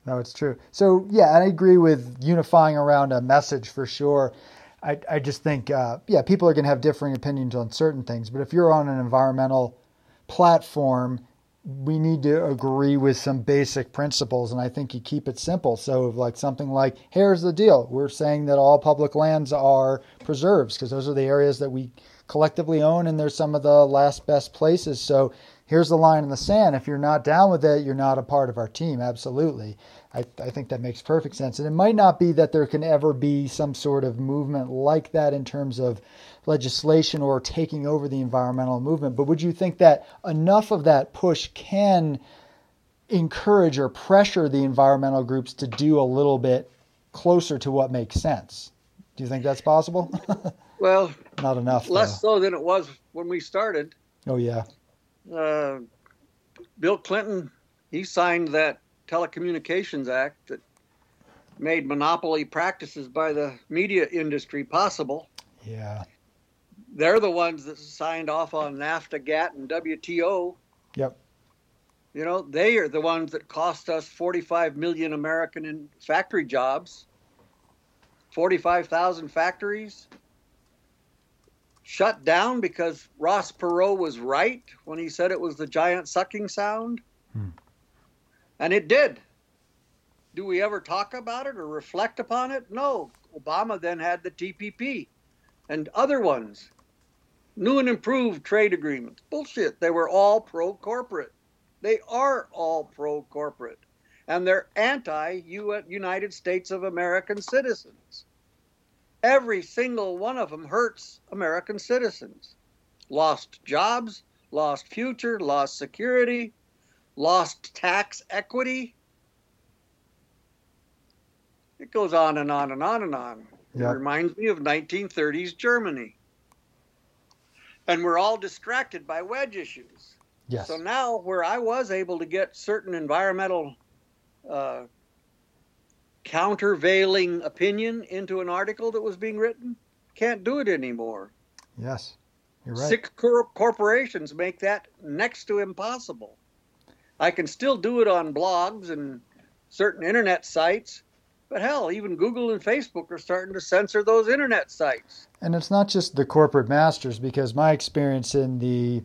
No, it's true. So, yeah, I agree with unifying around a message for sure. I, I just think, uh, yeah, people are going to have differing opinions on certain things, but if you're on an environmental platform, we need to agree with some basic principles, and I think you keep it simple. So, like something like, here's the deal: we're saying that all public lands are preserves because those are the areas that we collectively own, and they're some of the last best places. So here's the line in the sand. If you're not down with it, you're not a part of our team. Absolutely. I, I think that makes perfect sense. And it might not be that there can ever be some sort of movement like that in terms of legislation or taking over the environmental movement, but would you think that enough of that push can encourage or pressure the environmental groups to do a little bit closer to what makes sense? Do you think that's possible? Well, not enough. Less though. so than it was when we started. Oh yeah. Uh, Bill Clinton, he signed that Telecommunications Act that made monopoly practices by the media industry possible. Yeah. They're the ones that signed off on NAFTA, GATT, and WTO. Yep. You know, they are the ones that cost us 45 million American in factory jobs, 45,000 factories shut down because Ross Perot was right when he said it was the giant sucking sound. Hmm. And it did. Do we ever talk about it or reflect upon it? No. Obama then had the TPP and other ones. New and improved trade agreements. Bullshit. They were all pro corporate. They are all pro corporate. And they're anti United States of American citizens. Every single one of them hurts American citizens. Lost jobs, lost future, lost security, lost tax equity. It goes on and on and on and on. Yep. It reminds me of 1930s Germany. And we're all distracted by wedge issues. Yes. So now, where I was able to get certain environmental uh, countervailing opinion into an article that was being written. Can't do it anymore. Yes, you're right. Six cor- corporations make that next to impossible. I can still do it on blogs and certain internet sites, but hell, even Google and Facebook are starting to censor those internet sites. And it's not just the corporate masters, because my experience in the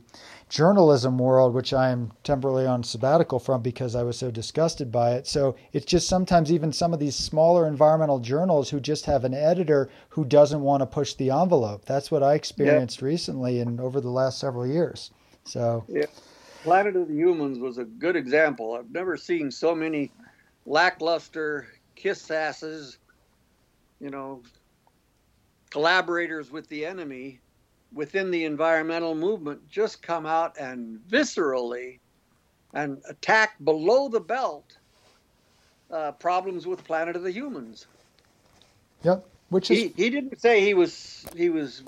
journalism world, which I am temporarily on sabbatical from because I was so disgusted by it. So it's just sometimes even some of these smaller environmental journals who just have an editor who doesn't want to push the envelope. That's what I experienced yep. recently and over the last several years. So, yeah. Planet of the Humans was a good example. I've never seen so many lackluster kiss asses, you know, collaborators with the enemy within the environmental movement just come out and viscerally and attack below the belt uh, problems with Planet of the Humans. Yep, which is he, he didn't say he was he was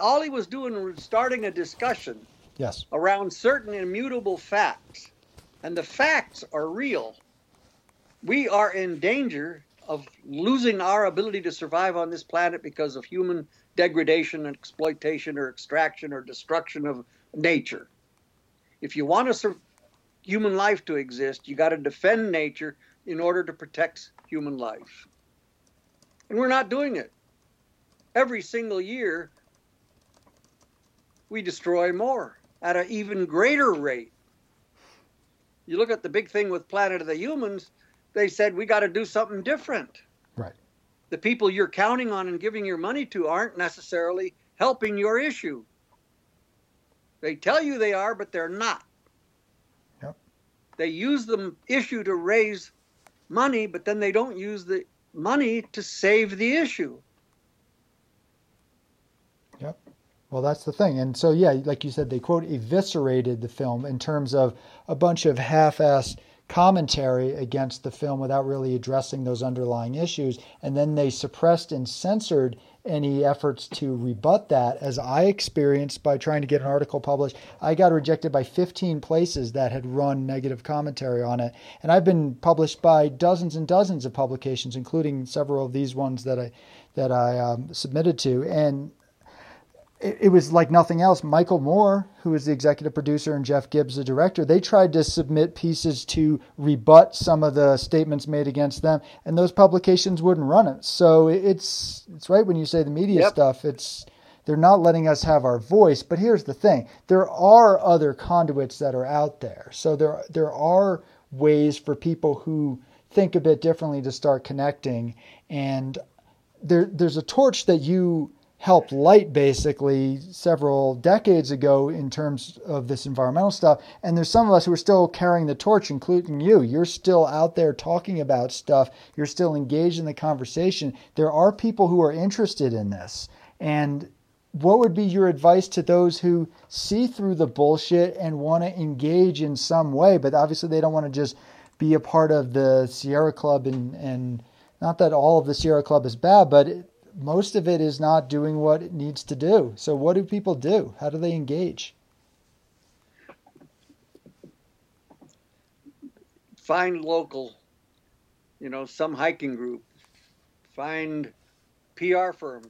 all he was doing was starting a discussion yes. around certain immutable facts. And the facts are real. We are in danger of losing our ability to survive on this planet because of human degradation and exploitation or extraction or destruction of nature. If you want a human life to exist, you got to defend nature in order to protect human life. And we're not doing it. Every single year, we destroy more at an even greater rate. You look at the big thing with Planet of the Humans, they said we got to do something different the people you're counting on and giving your money to aren't necessarily helping your issue. They tell you they are, but they're not. Yep. They use the issue to raise money, but then they don't use the money to save the issue. Yep. Well, that's the thing. And so, yeah, like you said, they quote eviscerated the film in terms of a bunch of half assed commentary against the film without really addressing those underlying issues. And then they suppressed and censored any efforts to rebut that, as I experienced by trying to get an article published. I got rejected by 15 places that had run negative commentary on it. And I've been published by dozens and dozens of publications, including several of these ones that I that I um, submitted to. And it, it, was like nothing else. Michael Moore, who is the executive producer, and Jeff Gibbs, the director, they tried to submit pieces to rebut some of the statements made against them, and those publications wouldn't run it. So it's it's right when you say the media yep. stuff. It's they're not letting us have our voice. But here's the thing: there are other conduits that are out there. So there there are ways for people who think a bit differently to start connecting, and there there's a torch that you helped light basically several decades ago in terms of this environmental stuff. And there's some of us who are still carrying the torch, including you. You're still out there talking about stuff, you're still engaged in the conversation. There are people who are interested in this. And what would be your advice to those who see through the bullshit and want to engage in some way, but obviously they don't want to just be a part of the Sierra Club and, and not that all of the Sierra Club is bad, but most of it is not doing what it needs to do. So, what do people do? How do they engage? find local, you know, some hiking group, find PR firm,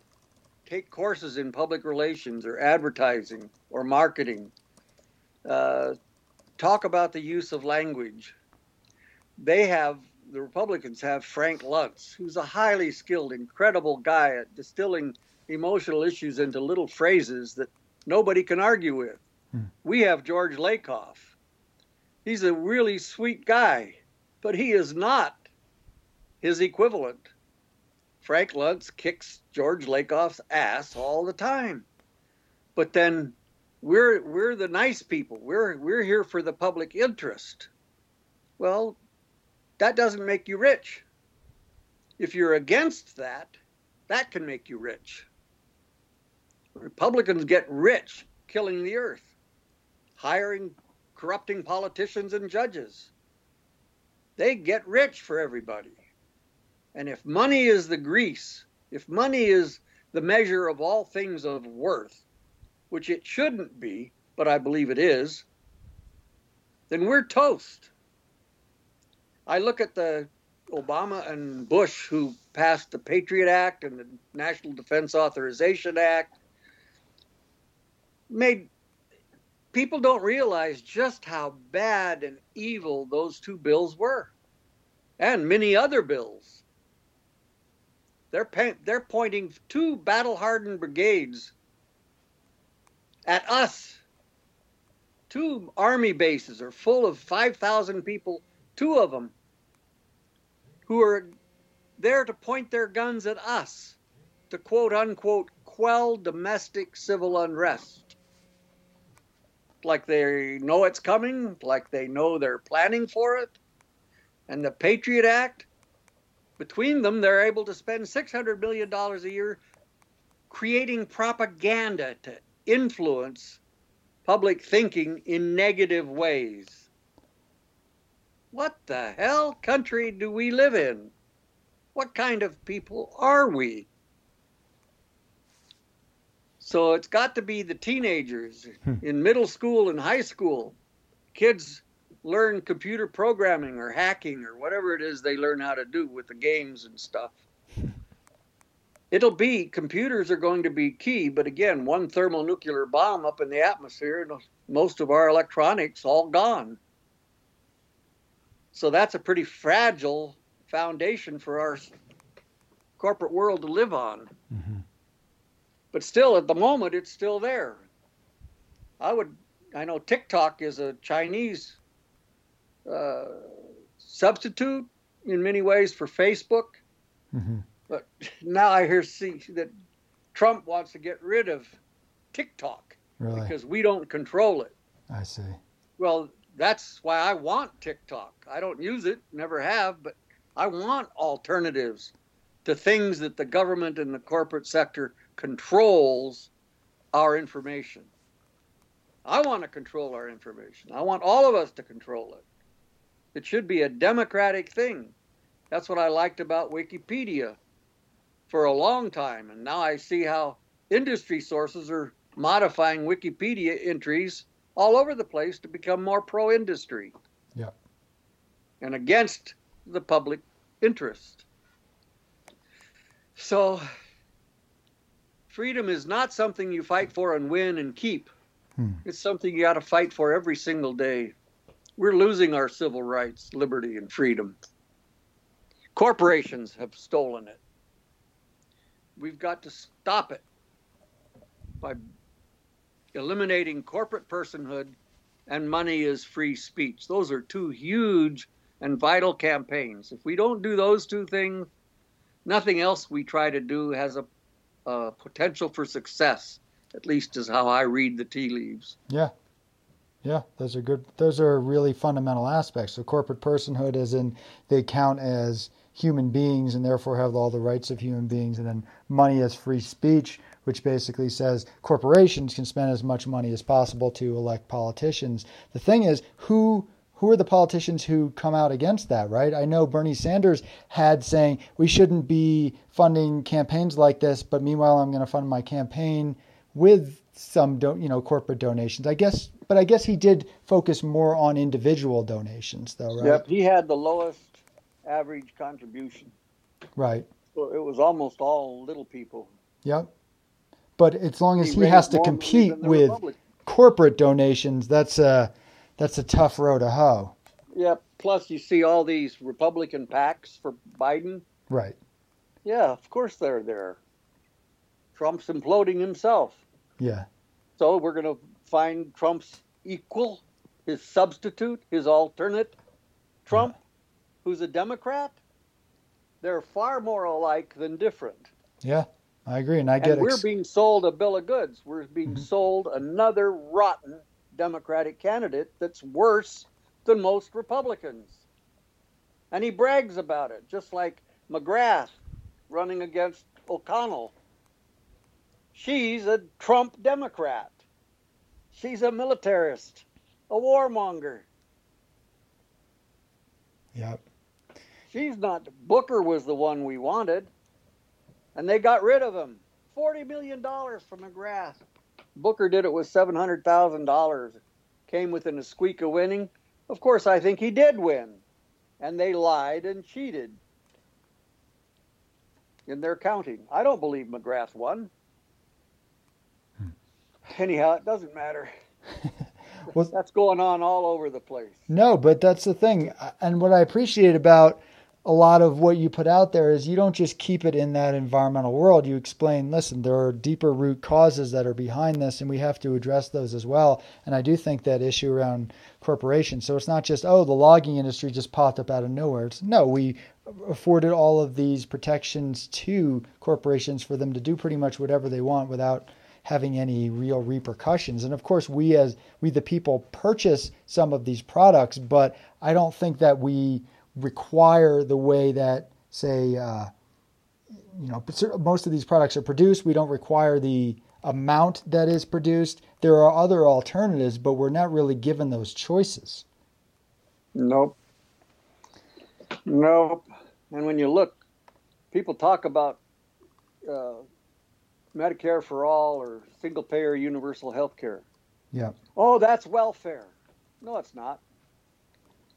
take courses in public relations or advertising or marketing. Uh, talk about the use of language. They have the Republicans have Frank Luntz, who's a highly skilled, incredible guy at distilling emotional issues into little phrases that nobody can argue with. Hmm. We have George Lakoff. He's a really sweet guy, but he is not his equivalent. Frank Luntz kicks George Lakoff's ass all the time. But then we're we're the nice people. We're we're here for the public interest. Well, that doesn't make you rich. If you're against that, that can make you rich. Republicans get rich killing the earth, hiring corrupting politicians and judges. They get rich for everybody. And if money is the grease, if money is the measure of all things of worth, which it shouldn't be, but I believe it is, then we're toast. I look at the Obama and Bush who passed the Patriot Act and the National Defense Authorization Act made people don't realize just how bad and evil those two bills were and many other bills. They're they're pointing two battle hardened brigades at us. Two army bases are full of 5000 people two of them who are there to point their guns at us to quote unquote quell domestic civil unrest. Like they know it's coming, like they know they're planning for it. And the Patriot Act, between them, they're able to spend $600 million a year creating propaganda to influence public thinking in negative ways. What the hell country do we live in? What kind of people are we? So it's got to be the teenagers hmm. in middle school and high school. Kids learn computer programming or hacking or whatever it is they learn how to do with the games and stuff. It'll be computers are going to be key, but again, one thermonuclear bomb up in the atmosphere, and most of our electronics all gone. So that's a pretty fragile foundation for our corporate world to live on. Mm-hmm. But still, at the moment, it's still there. I would, I know TikTok is a Chinese uh, substitute in many ways for Facebook. Mm-hmm. But now I hear see that Trump wants to get rid of TikTok really? because we don't control it. I see. Well, that's why I want TikTok. I don't use it, never have, but I want alternatives to things that the government and the corporate sector controls our information. I want to control our information. I want all of us to control it. It should be a democratic thing. That's what I liked about Wikipedia for a long time. And now I see how industry sources are modifying Wikipedia entries all over the place to become more pro industry. Yeah. And against the public interest. So freedom is not something you fight for and win and keep. Hmm. It's something you got to fight for every single day. We're losing our civil rights, liberty, and freedom. Corporations have stolen it. We've got to stop it by eliminating corporate personhood and money is free speech. Those are two huge and vital campaigns. If we don't do those two things, nothing else we try to do has a, a potential for success. At least is how I read the tea leaves. Yeah, yeah, those are good. Those are really fundamental aspects. So corporate personhood is in they count as human beings and therefore have all the rights of human beings, and then money as free speech which basically says corporations can spend as much money as possible to elect politicians. The thing is, who who are the politicians who come out against that, right? I know Bernie Sanders had saying we shouldn't be funding campaigns like this, but meanwhile I'm going to fund my campaign with some do, you know corporate donations. I guess but I guess he did focus more on individual donations, though, right? Yep, he had the lowest average contribution. Right. So it was almost all little people. Yep. But as long as He he, has to compete with Republicans. corporate donations, that's a that's a tough row to hoe. Yeah. Plus, you see all these Republican PACs for Biden. Right. Yeah, of course they're there. Trump's imploding himself. Yeah. So we're going to find Trump's equal, his substitute, his alternate Trump, who's a Democrat. They're far more alike than different. Yeah. I agree, and I get And we're ex- being sold a bill of goods. We're being Mhm. sold another rotten Democratic candidate that's worse than most Republicans. And he brags about it, just like McGrath running against McConnell. She's a Trump Democrat. She's a militarist, a warmonger. Yep. She's not. Booker was the one we wanted, and they got rid of him. Forty million dollars from McGrath. Booker did it with seven hundred thousand dollars. Came within a squeak of winning. Of course, I think he did win, and they lied and cheated in their counting. I don't believe McGrath won. Hmm. Anyhow, it doesn't matter. Well- That's going on all over the place. No, but that's the thing. And what I appreciate about a lot of what you put out there is you don't just keep it in that environmental world. You explain, listen, there are deeper root causes that are behind this, and we have to address those as well. And I do think that issue around corporations. So it's not just, oh, the logging industry just popped up out of nowhere. It's no, we afforded all of these protections to corporations for them to do pretty much whatever they want without having any real repercussions. And of course, we as we the people purchase some of these products, but I don't think that we require the way that say uh, you know most of these products are produced. We don't require the amount that is produced. There are other alternatives, but we're not really given those choices. Nope. Nope. And when you look, people talk about uh, Medicare for all or single payer universal health care. Yeah. Oh, that's welfare. No, it's not.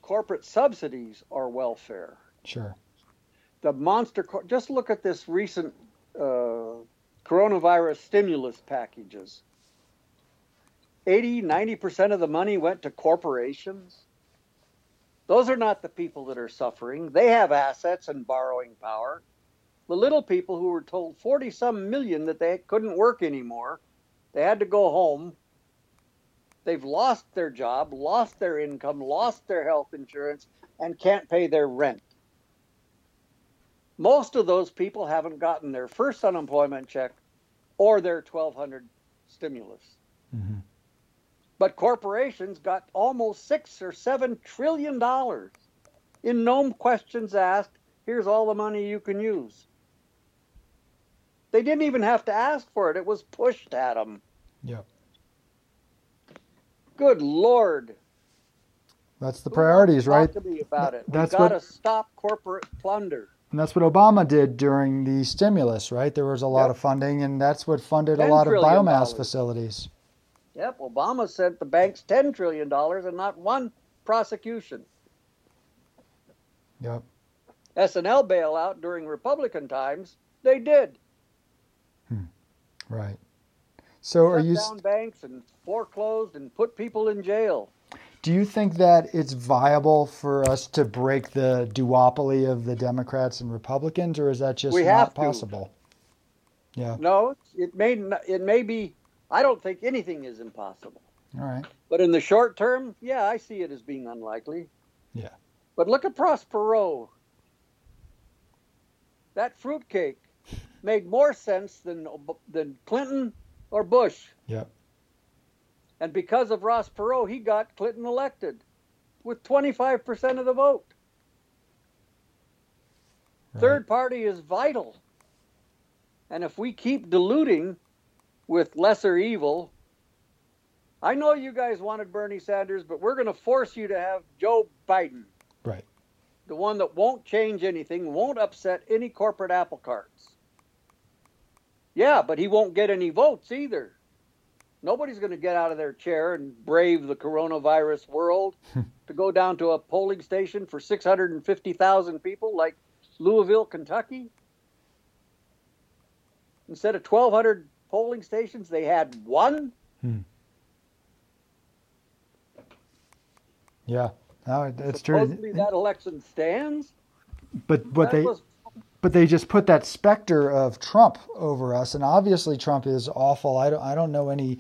Corporate subsidies are welfare. Sure. The monster, just look at this recent uh, coronavirus stimulus packages. 80, 90% of the money went to corporations. Those are not the people that are suffering. They have assets and borrowing power. The little people who were told 40 some million that they couldn't work anymore, they had to go home. They've lost their job, lost their income, lost their health insurance, and can't pay their rent. Most of those people haven't gotten their first unemployment check or their 1200 stimulus. hmm But corporations got almost six or seven trillion dollars in no questions asked. Here's all the money you can use. They didn't even have to ask for it, it was pushed at them. Yep. Good Lord. That's the priorities, right? To me about it. That's We've got to what- stop corporate plunder. And that's what Obama did during the stimulus, right? There was a lot Yep. of funding, and that's what funded a lot of biomass dollars. facilities. Yep, Obama sent the banks $10 trillion and not one prosecution. Yep. S&L bailout during Republican times, they did. Hmm. Right. So are you down banks and foreclosed and put people in jail. do you think that it's viable for us to break the duopoly of the Democrats and Republicans or is that just We not have to. possible? Yeah. No, it may it may be. I don't think anything is impossible. All right. But in the short term, yeah, I see it as being unlikely. Yeah. But look at Ross Perot. That fruitcake made more sense than than Clinton or Bush. Yep. And because of Ross Perot, he got Clinton elected with 25% of the vote. Right. Third party is vital. And if we keep diluting with lesser evil, I know you guys wanted Bernie Sanders, but we're going to force you to have Joe Biden. Right. The one that won't change anything, won't upset any corporate apple carts. Yeah, but he won't get any votes either. Nobody's going to get out of their chair and brave the coronavirus world to go down to a polling station for 650,000 people like Louisville, Kentucky. Instead of 1,200 polling stations, they had one. Hmm. Yeah, no, it's Supposedly true. that election stands. But what That they was- but they just put that specter of Trump over us, and obviously Trump is awful. I don't I don't know any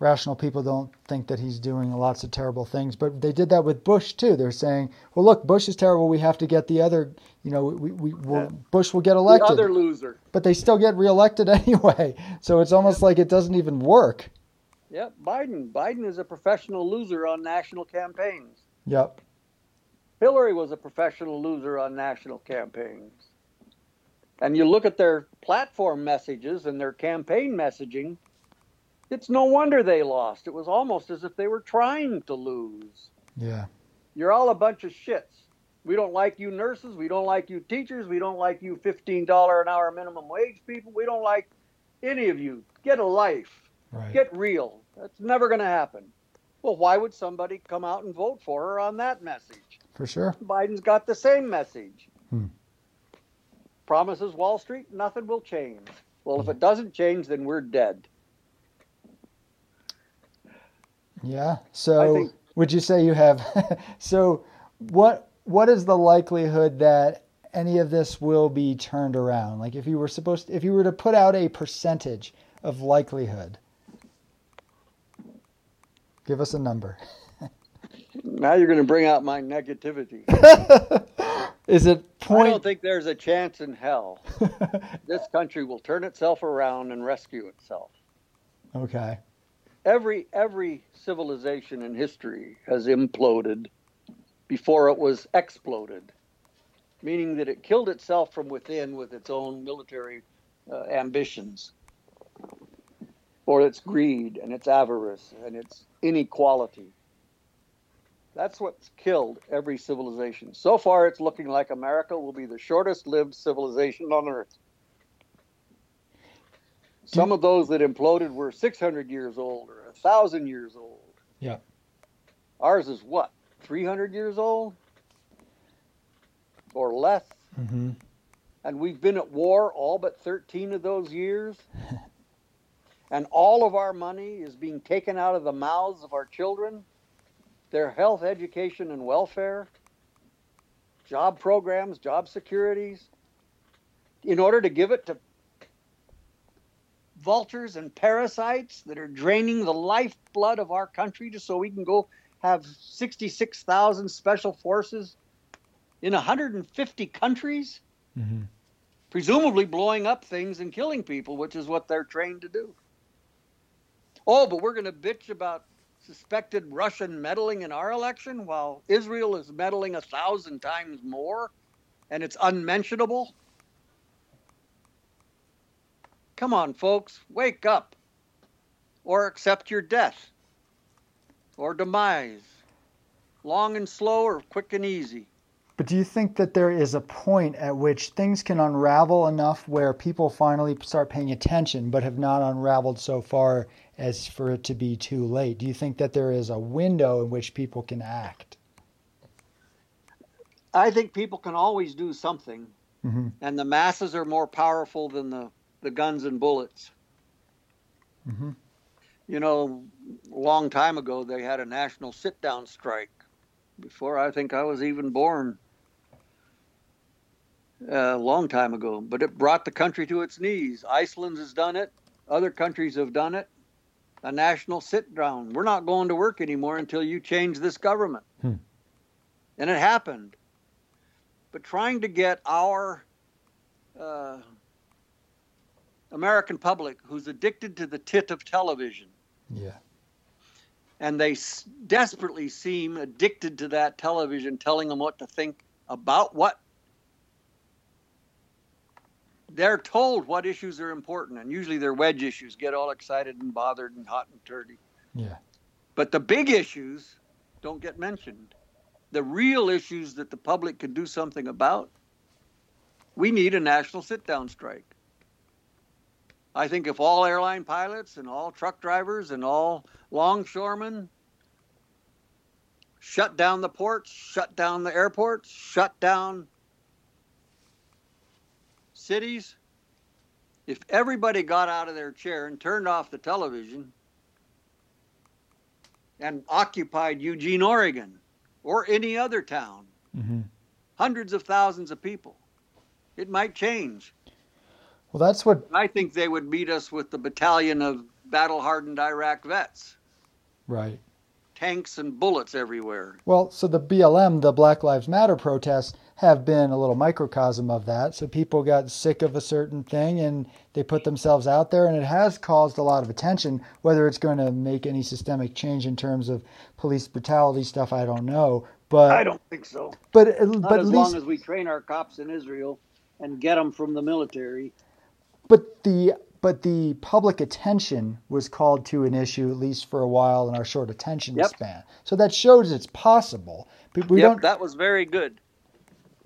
rational people don't think that he's doing lots of terrible things, but they did that with Bush too. They're saying, well, look, Bush is terrible. We have to get the other. You know, we, we Yeah. Bush will get elected. the other loser. but they still get reelected anyway. So it's almost like it doesn't even work. Yep, Biden. Biden is a professional loser on national campaigns. Yep. Hillary was a professional loser on national campaigns. And you look at their platform messages and their campaign messaging, it's no wonder they lost. It was almost as if they were trying to lose. Yeah. You're all a bunch of shits. We don't like you nurses. We don't like you teachers. We don't like you $15 an hour minimum wage people. We don't like any of you. Get a life. Right. Get real. That's never going to happen. Well, why would somebody come out and vote for her on that message? For sure. Biden's got the same message. Hmm. Promises Wall Street, nothing will change. Well, if it mm-hmm. doesn't change, then we're dead. Yeah. So think- would you say you have so what what is the likelihood that any of this will be turned around? Like if you were supposed if you were to put out a percentage of likelihood. Give us a number. Now you're going to bring out my negativity. Is it I don't think there's a chance in hell this country will turn itself around and rescue itself. Okay. Every every civilization in history has imploded before it was exploded, meaning that it killed itself from within with its own military uh, ambitions, or its greed and its avarice and its inequality. That's what's killed every civilization. So far, it's looking like America will be the shortest lived civilization on earth. Some of those that imploded were 600 years old or 1,000 years old. Yeah. Ours is what, 300 years old? Or less? Mm-hmm. And we've been at war all but 13 of those years. and all of our money is being taken out of the mouths of our children, their health, education, and welfare, job programs, job securities, in order to give it to vultures and parasites that are draining the lifeblood of our country just so we can go have 66,000 special forces in 150 countries hmm presumably blowing up things and killing people, which is what they're trained to do. Oh, but we're going to bitch about suspected Russian meddling in our election while Israel is meddling a thousand times more and it's unmentionable? Come on, folks, wake up or accept your death or demise, long and slow or quick and easy. But do you think that there is a point at which things can unravel enough where people finally start paying attention but have not unraveled so far as for it to be too late? Do you think that there is a window in which people can act? I think people can always do something, hmm and the masses are more powerful than the, the guns and bullets. hmm You know, a long time ago, they had a national sit down strike before I think I was even born. A long time ago, but it brought the country to its knees. Iceland has done it, other countries have done it. A national sit down. We're not going to work anymore until you change this government. Hmm. And it happened. But trying to get our uh, American public who's addicted to the tit of television Yeah. and they s- desperately seem addicted to that television telling them what to think about what they're told what issues are important and usually they're wedge issues get all excited and bothered and hot and dirty Yeah. but the big issues don't get mentioned. The real issues that the public can do something about we need a national sit down strike. I think if all airline pilots and all truck drivers and all longshoremen shut down the ports, shut down the airports, shut down cities, if everybody got out of their chair and turned off the television and occupied Eugene, Oregon, or any other town, mm-hmm. hundreds of thousands of people, it might change. Well, that's what I think they would meet us with the battalion of battle hardened Iraq vets. Right. Tanks and bullets everywhere. Well, so the BLM, the Black Lives Matter protests, have been a little microcosm of that. So people got sick of a certain thing and they put themselves out there, and it has caused a lot of attention. Whether it's going to make any systemic change in terms of police brutality stuff, I don't know. But I don't think so. But Not but as at long least, as we train our cops in Israel and get them from the military. But the but the public attention was called to an issue at least for a while in our short attention yep. span. So that shows it's possible. But we yep, don't. That was very good.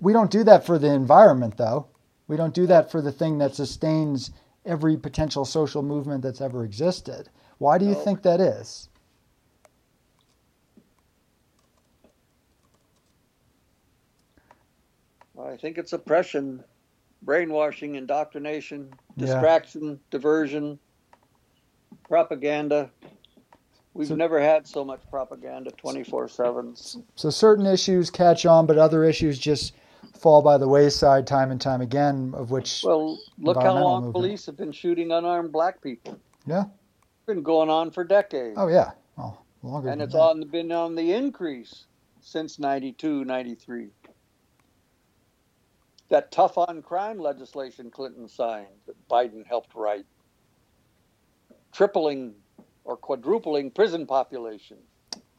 We don't do that for the environment, though. We don't do that for the thing that sustains every potential social movement that's ever existed. Why do you no. think that is? I think it's oppression brainwashing, indoctrination, distraction, yeah. diversion, propaganda. We've so, never had so much propaganda 24 7. So certain issues catch on, but other issues just fall by the wayside time and time again, of which. Well, look how long movement. police have been shooting unarmed black people. Yeah. It's been going on for decades. Oh, yeah. Well, longer and it's that. on been on the increase since 92, 93 that tough on crime legislation Clinton signed that Biden helped write, tripling or quadrupling prison population.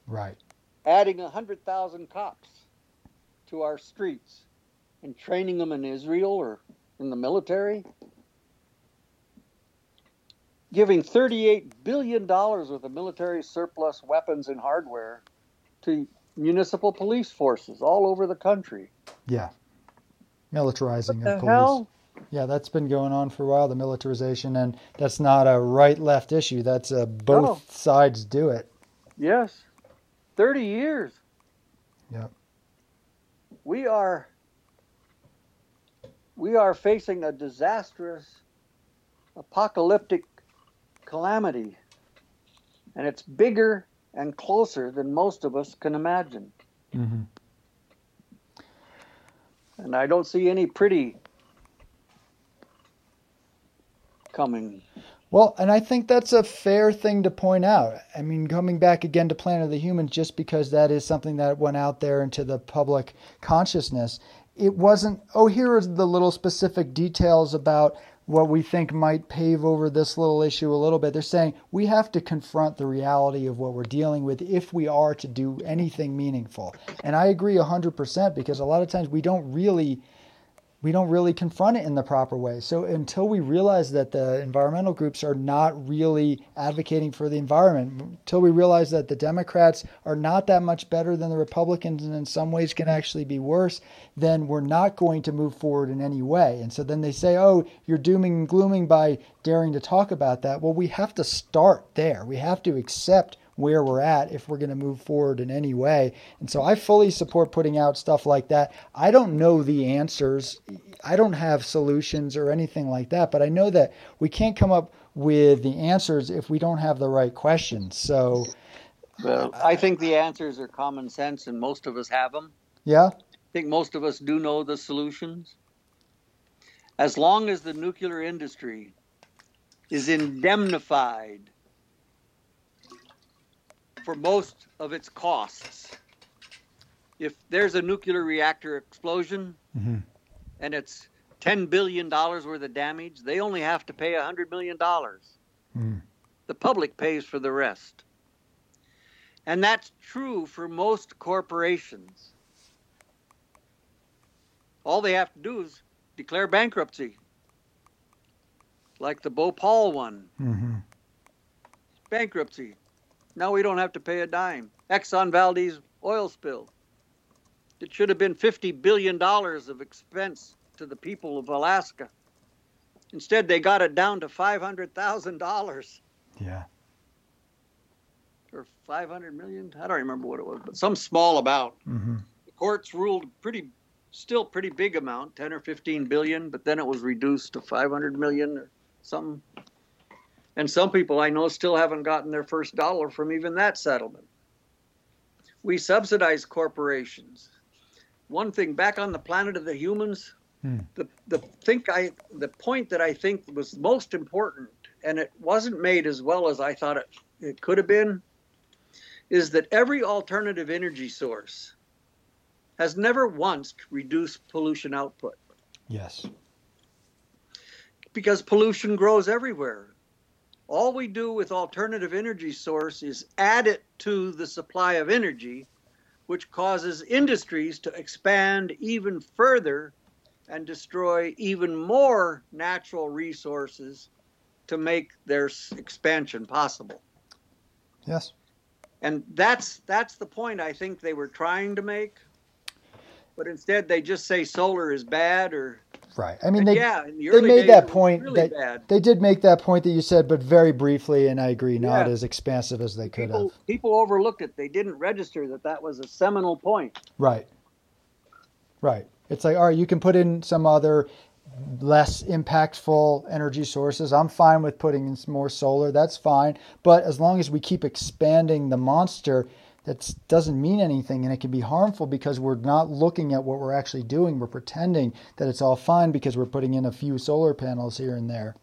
Right. Adding 100,000 cops to our streets and training them in Israel or in the military. Giving $38 billion worth of military surplus weapons and hardware to municipal police forces all over the country. Yeah militarizing what the of police. Hell? Yeah, that's been going on for a while, the militarization, and that's not a right left issue. That's a both sides do it. Yes. 30 years. Yeah. We are we are facing a disastrous apocalyptic calamity. And it's bigger and closer than most of us can imagine. Mm-hmm and I don't see any pretty coming. Well, and I think that's a fair thing to point out. I mean, coming back again to Planet of the Humans, just because that is something that went out there into the public consciousness, it wasn't, oh, here are the little specific details about what we think might pave over this little issue a little bit. They're saying we have to confront the reality of what we're dealing with if we are to do anything meaningful. And I agree 100% because a lot of times we don't really we don't really confront it in the proper way. So until we realize that the environmental groups are not really advocating for the environment, until we realize that the Democrats are not that much better than the Republicans and in some ways can actually be worse, then we're not going to move forward in any way. And so then they say, oh, you're dooming and glooming by daring to talk about that. Well, we have to start there. We have to accept where we're at if we're going to move forward in any way. And so I fully support putting out stuff like that. I don't know the answers, I don't have solutions or anything like that, but I know that we can't come up with the answers if we don't have the right questions. So. Well, I think the answers are common sense, and most of us have them. Yeah. I think most of us do know the solutions. As long as the nuclear industry is indemnified for most of its costs. If there's a nuclear reactor explosion mm-hmm. and it's $10 billion worth of damage, they only have to pay $100 million. Mm. The public pays for the rest. And that's true for most corporations. All they have to do is declare bankruptcy, like the Bhopal one. Mm-hmm. Bankruptcy. Now we don't have to pay a dime. Exxon Valdez oil spill. It should have been $50 billion of expense to the people of Alaska. Instead, they got it down to $500,000 Yeah. or 500 million. I don't remember what it was, but some small amount. hmm The courts ruled pretty, still pretty big amount, 10 or 15 billion, but then it was reduced to 500 million or something. And some people I know still haven't gotten their first dollar from even that settlement. We subsidize corporations. One thing back on the planet of the humans, Hmm. the the think I the point that I think was most important, and it wasn't made as well as I thought it, it could have been, is that every alternative energy source has never once reduced pollution output Yes. because pollution grows everywhere. All we do with alternative energy source is add it to the supply of energy, which causes industries to expand even further and destroy even more natural resources to make their expansion possible. Yes. And that's that's the point I think they were trying to make. But instead they just say solar is bad or Right. I mean, and they yeah, they made that point really that bad. they did make that point that you said, but very briefly, and I agree, not Yeah. as expansive as they could people have. people overlooked it. They didn't register that that was a seminal point. Right. Right. It's like, all right, you can put in some other less impactful energy sources. I'm fine with putting in some more solar. That's fine. But as long as we keep expanding the monster, that doesn't mean anything and it can be harmful because we're not looking at what we're actually doing. We're pretending that it's all fine because we're putting in a few solar panels here and there.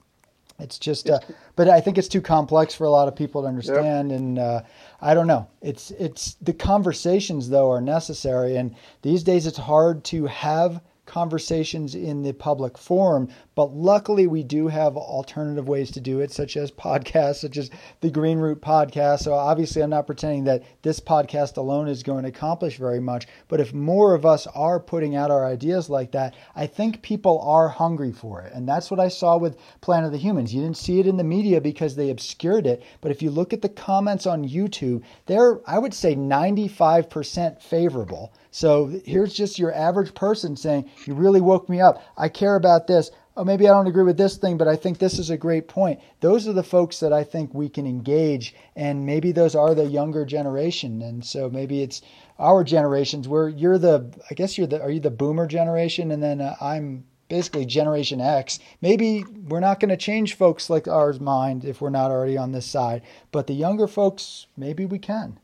It's just, uh, but I think it's too complex for a lot of people to understand, and uh, I don't know. It's it's the conversations though are necessary, and these days it's hard to have conversations in the public forum. But luckily, we do have alternative ways to do it, such as podcasts, such as the Green Root podcast. So obviously, I'm not pretending that this podcast alone is going to accomplish very much. But if more of us are putting out our ideas like that, I think people are hungry for it, and that's what I saw with Planet of the Humans. You didn't see it in the media because they obscured it, but if you look at the comments on YouTube, they're I would say 95% favorable. So here's just your average person saying, "You really woke me up. I care about this." Oh, maybe I don't agree with this thing, but I think this is a great point. Those are the folks that I think we can engage, and maybe those are the younger generation. And so maybe it's our generations where you're the, I guess you're the, are you the boomer generation? And then uh, I'm basically Generation X. Maybe we're not going to change folks like ours mind if we're not already on this side, but the younger folks, maybe we can.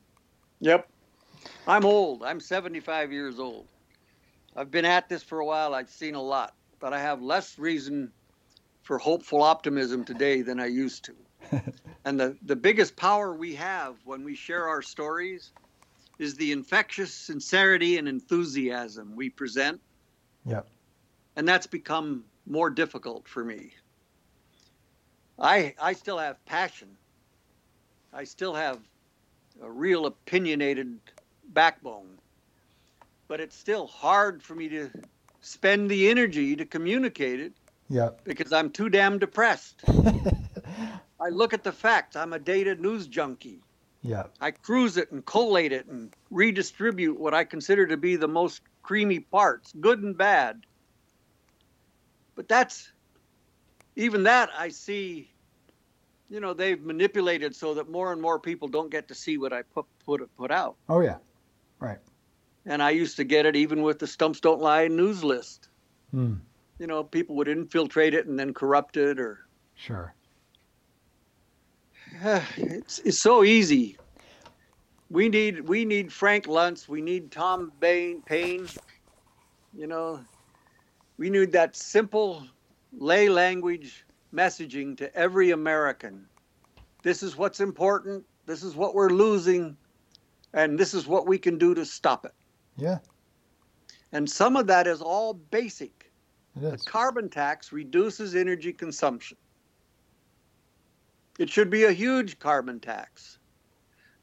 Yep. I'm old. I'm 75 years old. I've been at this for a while. I've seen a lot, but I have less reason for hopeful optimism today than I used to. and the, the biggest power we have when we share our stories is the infectious sincerity and enthusiasm we present. Yep. And that's become more difficult for me. I I still have passion. I still have a real opinionated backbone. But it's still hard for me to spend the energy to communicate it Yep. because I'm too damn depressed. I look at the facts. I'm a data news junkie. Yep. I cruise it and collate it and redistribute what I consider to be the most creamy parts, good and bad. But that's even that I see, you know, they've manipulated so that more and more people don't get to see what I put put put out. Oh yeah. And I used to get it even with the Stumps Don't Lie news list. Hmm. You know, people would infiltrate it and then corrupt it or Sure. it's it's so easy. We need we need Frank Luntz. We need Tom Bain, Paine. You know, we need that simple lay language messaging to every American. This is what's important. This is what we're losing, and this is what we can do to stop it. Yeah. And some of that is all basic. It The carbon tax reduces energy consumption. It should be a huge carbon tax,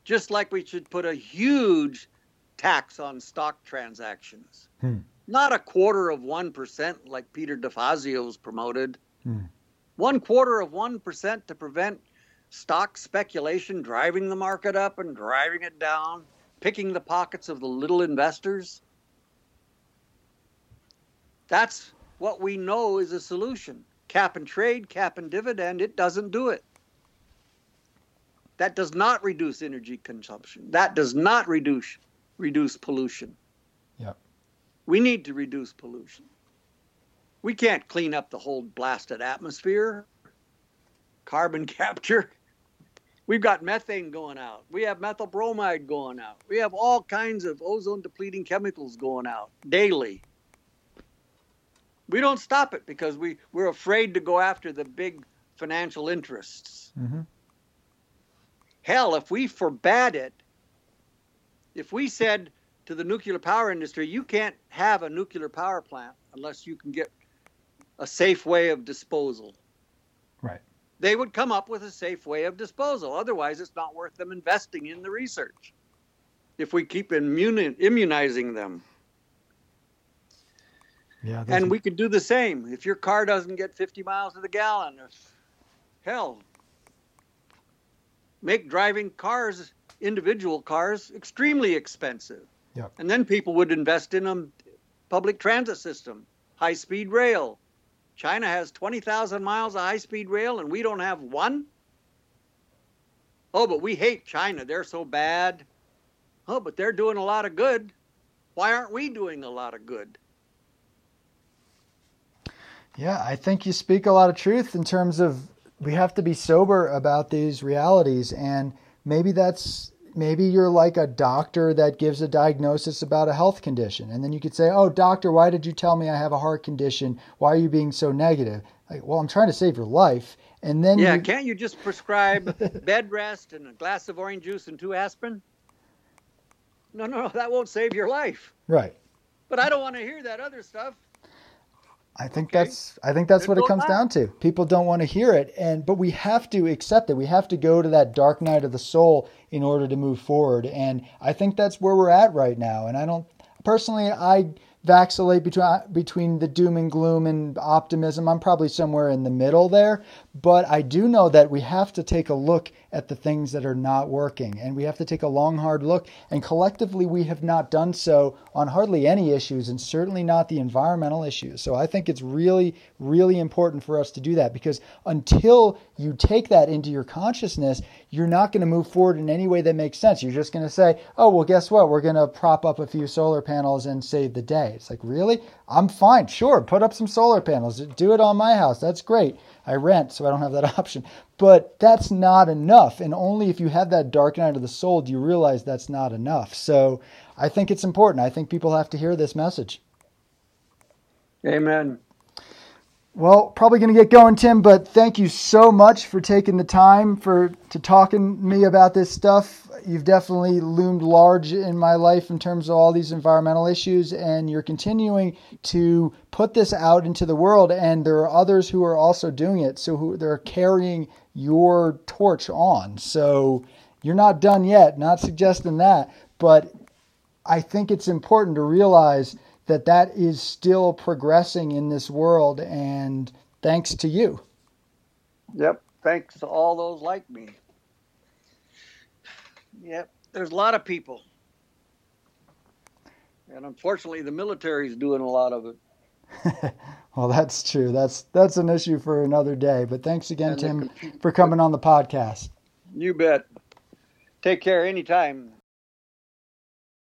just like we should put a huge tax on stock transactions. Hmm. Not a quarter of 1% like Peter DeFazio's promoted. Hmm. One quarter of 1% to prevent stock speculation driving the market up and driving it down, picking the pockets of the little investors. That's what we know is a solution. cap and trade, cap and dividend, it doesn't do it. That does not reduce energy consumption. That does not reduce reduce pollution. Yep. We need to reduce pollution. We can't clean up the whole blasted atmosphere. Carbon capture. We've got methane going out. We have methyl bromide going out. We have all kinds of ozone depleting chemicals going out daily. We don't stop it because we, we're afraid to go after the big financial interests. Mm-hmm. Hell, if we forbade it, if we said to the nuclear power industry, you can't have a nuclear power plant unless you can get a safe way of disposal. Right. They would come up with a safe way of disposal. Otherwise, it's not worth them investing in the research if we keep immuni- immunizing them. Yeah. And we could do the same. If your car doesn't get 50 miles to the gallon, hell, make driving cars, individual cars, extremely expensive. Yep. And then people would invest in a public transit system, high speed rail. China has 20,000 miles of high speed rail and we don't have one? Oh, but we hate China. They're so bad. Oh, but they're doing a lot of good. Why aren't we doing a lot of good? Yeah, I think you speak a lot of truth in terms of we have to be sober about these realities and maybe that's maybe you're like a doctor that gives a diagnosis about a health condition. And then you could say oh doctor why did you tell me i have a heart condition? Why are you being so negative? Like, well i'm trying to save your life. And then yeah you, can't you just prescribe bed rest and a glass of orange juice and two aspirin? No no no, that won't save your life. Right. But i don't want to hear that other stuff I think Okay. that's I think that's what it comes down to. People don't want to hear it and but we have to accept it. We have to go to that dark night of the soul in order to move forward and I think that's where we're at right now and I don't personally I vacillate between uh, between the doom and gloom and optimism. I'm probably somewhere in the middle there, but I do know that we have to take a look at the things that are not working and we have to take a long hard look and collectively we have not done so on hardly any issues and certainly not the environmental issues. So I think it's really really important for us to do that because until you take that into your consciousness, you're not going to move forward in any way that makes sense. You're just going to say, "Oh, well guess what? We're going to prop up a few solar panels and save the day." It's like, "Really? I'm fine. Sure, put up some solar panels. Do it on my house. That's great. I rent, so I don't have that option." But that's not enough. And only if you have that dark night of the soul do you realize that's not enough. So, I think it's important. I think people have to hear this message. amen Well, probably going to get going, Tim. But thank you so much for taking the time for to talking to me about this stuff. You've definitely loomed large in my life in terms of all these environmental issues, and you're continuing to put this out into the world. And there are others who are also doing it, so who they're carrying your torch on. So you're not done yet. Not suggesting that, but I think it's important to realize that that is still progressing in this world, and thanks to you. Yep. Thanks to all those like me. Yep. There's a lot of people. And unfortunately, the military is doing a lot of it. well, that's true. That's that's an issue for another day. But thanks again, Tim, for coming on the podcast. You bet. Take care anytime.